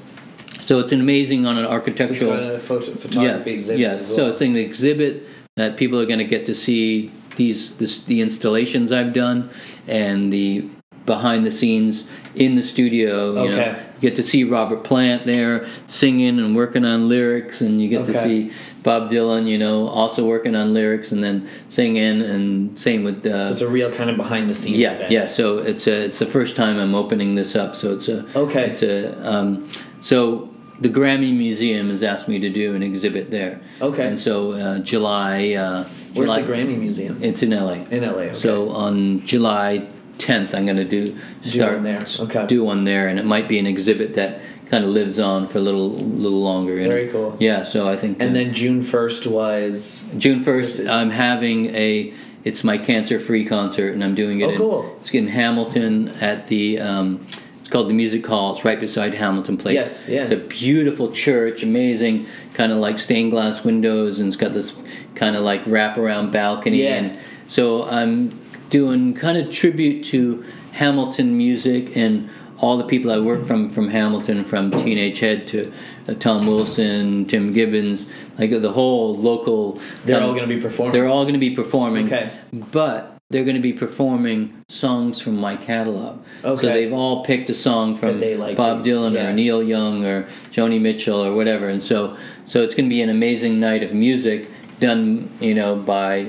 so it's an amazing on an So it's architectural kind of a photo, photography yeah, exhibit yeah. as So well. it's an exhibit that people are going to get to see these this, the installations I've done and the behind the scenes in the studio. You Okay. know, you get to see Robert Plant there singing and working on lyrics, and you get to see Bob Dylan, you know, also working on lyrics and then singing, and same with. Uh, So it's a real kind of behind the scenes yeah, event. yeah. So it's a, it's the first time I'm opening this up. So it's a Okay. It's a um, so the Grammy Museum has asked me to do an exhibit there. Okay. And so uh, July. Uh, Where's July, the Grammy Museum? It's in LA. In LA. Okay. So on July 10th, I'm going to do start one there. Okay. do one there, and it might be an exhibit that kind of lives on for a little little longer. you know. Very cool. Yeah. So I think. and uh, then June first was June first, is- I'm having a. It's my cancer-free concert, and I'm doing it. Oh, in, cool. It's in Hamilton at the. Um, it's called the Music Hall. It's right beside Hamilton Place. Yes, yeah. It's a beautiful church, amazing, kind of like stained glass windows, and it's got this kind of like wraparound balcony. Yeah. And so I'm doing kind of tribute to Hamilton music and all the people I work from from Hamilton, from Teenage Head to uh, Tom Wilson, Tim Gibbons, like the whole local. they're um, all going to be performing. they're all going to be performing. Okay. But they're going to be performing songs from my catalog. Okay. So they've all picked a song from they like. Bob Dylan Yeah. or Neil Young or Joni Mitchell or whatever. And so so it's going to be an amazing night of music done, you know, by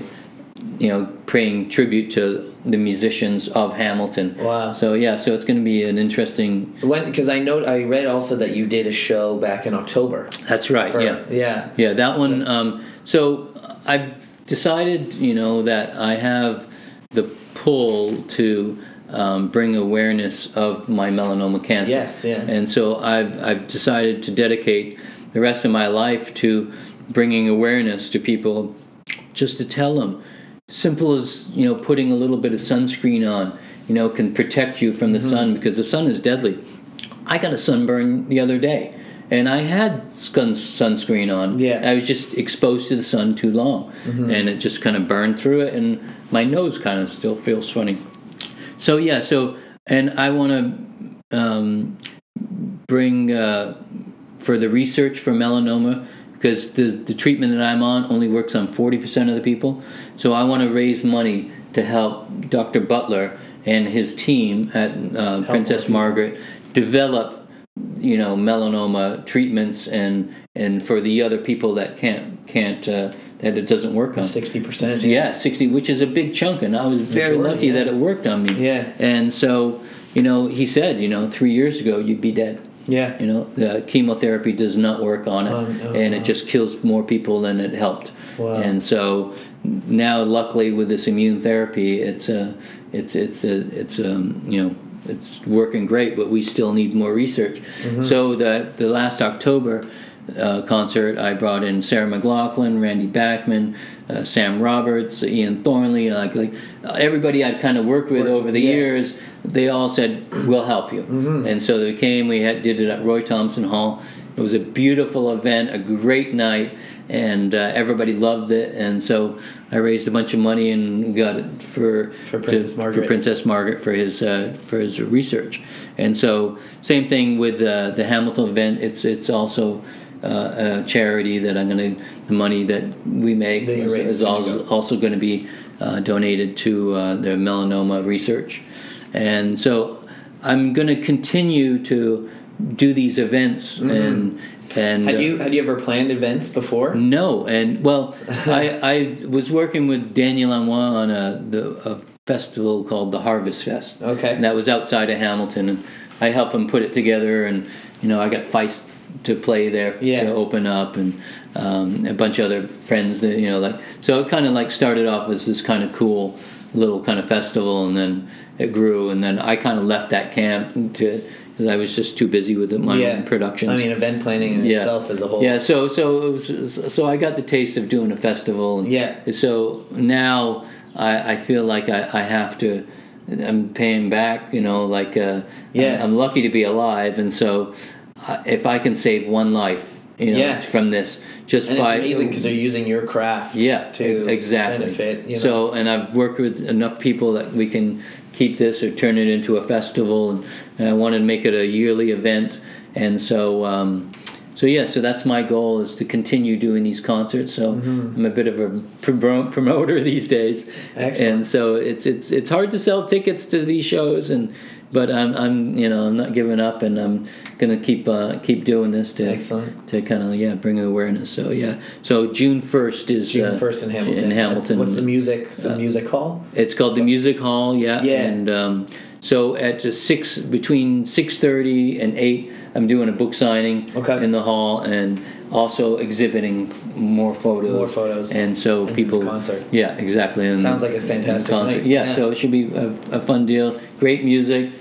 you know, paying tribute to the musicians of Hamilton. Wow. So yeah, so it's going to be an interesting when because I know I read also that you did a show back in October. That's right. for- yeah. Yeah. Yeah, that one. Um, so I've decided, you know, that I have the pull to um, bring awareness of my melanoma cancer. Yes, yeah. And so I've, I've decided to dedicate the rest of my life to bringing awareness to people, just to tell them. Simple as you know, putting a little bit of sunscreen on, you know, can protect you from the Mm-hmm. sun because the sun is deadly. I got a sunburn the other day, and I had sun, sunscreen on. Yeah. Mm-hmm. I was just exposed to the sun too long, and it just kind of burned through it, and my nose kind of still feels funny. So yeah, so and I want to um, bring uh, for the research for melanoma because the the treatment that I'm on only works on forty percent of the people. So I want to raise money to help Dr. Butler and his team at uh, Princess. Margaret develop you know melanoma treatments and and for the other people that can't can't uh, that it doesn't work on Sixty percent. yeah, sixty, which is a big chunk, and I was very Majority, lucky yeah. that it worked on me. Yeah. and so you know, he said, you know, three years ago you'd be dead. Yeah. You know, the chemotherapy does not work on it, Oh, and no. it uh. just kills more people than it helped. Wow. And so now, luckily, with this immune therapy, it's a, it's it's a, it's um, you know, it's working great, but we still need more research. Mm-hmm. So the the last October. Uh, concert. I brought in Sarah McLachlan, Randy Bachman, uh, Sam Roberts, Ian Thornley, like like uh, everybody I've kind of worked with Worked over the yeah. years. They all said, "We'll help you," and so they came. We had did it at Roy Thomson Hall. It was a beautiful event, a great night, and uh, everybody loved it. And so I raised a bunch of money and got it for For Princess to- Margaret. for Princess Margaret for his uh, for his research. And so same thing with uh, the Hamilton event. It's it's also. Uh, a charity that I'm going to the money that we make is, is also, also going to be uh, donated to uh, the melanoma research, and so I'm going to continue to do these events and and Mm-hmm. Had uh, you had you ever planned events before? no, and well, I, I was working with Daniel Lanois on a, the, a festival called the Harvest Fest. Okay. And that was outside of Hamilton, and I helped him put it together, and you know I got Feist to play there Yeah. to open up, and um, a bunch of other friends that you know like. So it kind of like started off as this kind of cool little kind of festival, and then it grew, and then I kind of left that camp to because I was just too busy with my own productions. I mean, event planning in itself as a whole. Yeah, so so it was so I got the taste of doing a festival. And Yeah. So now I, I feel like I, I have to. I'm paying back. You know, like uh, Yeah. I'm, I'm lucky to be alive, and so if I can save one life, you know, Yeah. from this, just And it's by amazing because they're using your craft. yeah, To exactly. benefit. You know? So, and I've worked with enough people that we can keep this or turn it into a festival, and, and I wanted to make it a yearly event, and so, um, so yeah, so that's my goal is to continue doing these concerts. So Mm-hmm. I'm a bit of a promoter these days, Excellent. and so it's it's it's hard to sell tickets to these shows, and but I'm I'm you know I'm not giving up, and I'm gonna keep uh, keep doing this to Excellent. to kind of yeah bring awareness. So yeah, so June first is June uh, first in Hamilton. In Hamilton, What's the music? It's a music hall. it's called the Music Hall, yeah. Yeah. And um, so at uh, six between six thirty and eight, I'm doing a book signing Okay. in the hall and also exhibiting more photos. More photos. And so And people. concert. Yeah, exactly. And Sounds like a fantastic concert. Yeah, Yeah. So it should be a, a fun deal. Great music,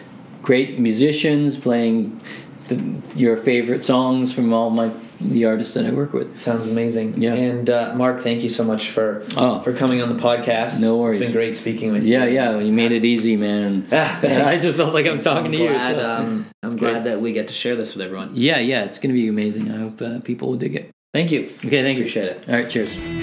great musicians playing the, your favorite songs from all my the artists that I work with. Sounds amazing. Yeah. And uh, Mark, thank you so much for Oh. for coming on the podcast. No worries. It's been great speaking with Yeah, you. yeah. Yeah. You made it easy, man. Ah, I just felt like I'm And so talking to you. so- um, I'm It's glad that we get to share this with everyone. Yeah, yeah, it's going to be amazing. I hope uh, people will dig it. Thank you. Okay, thank you. Appreciate it. All right, cheers.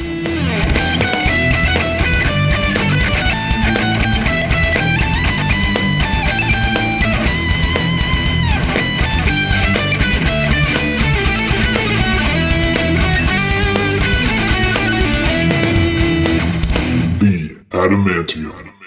Adamantium.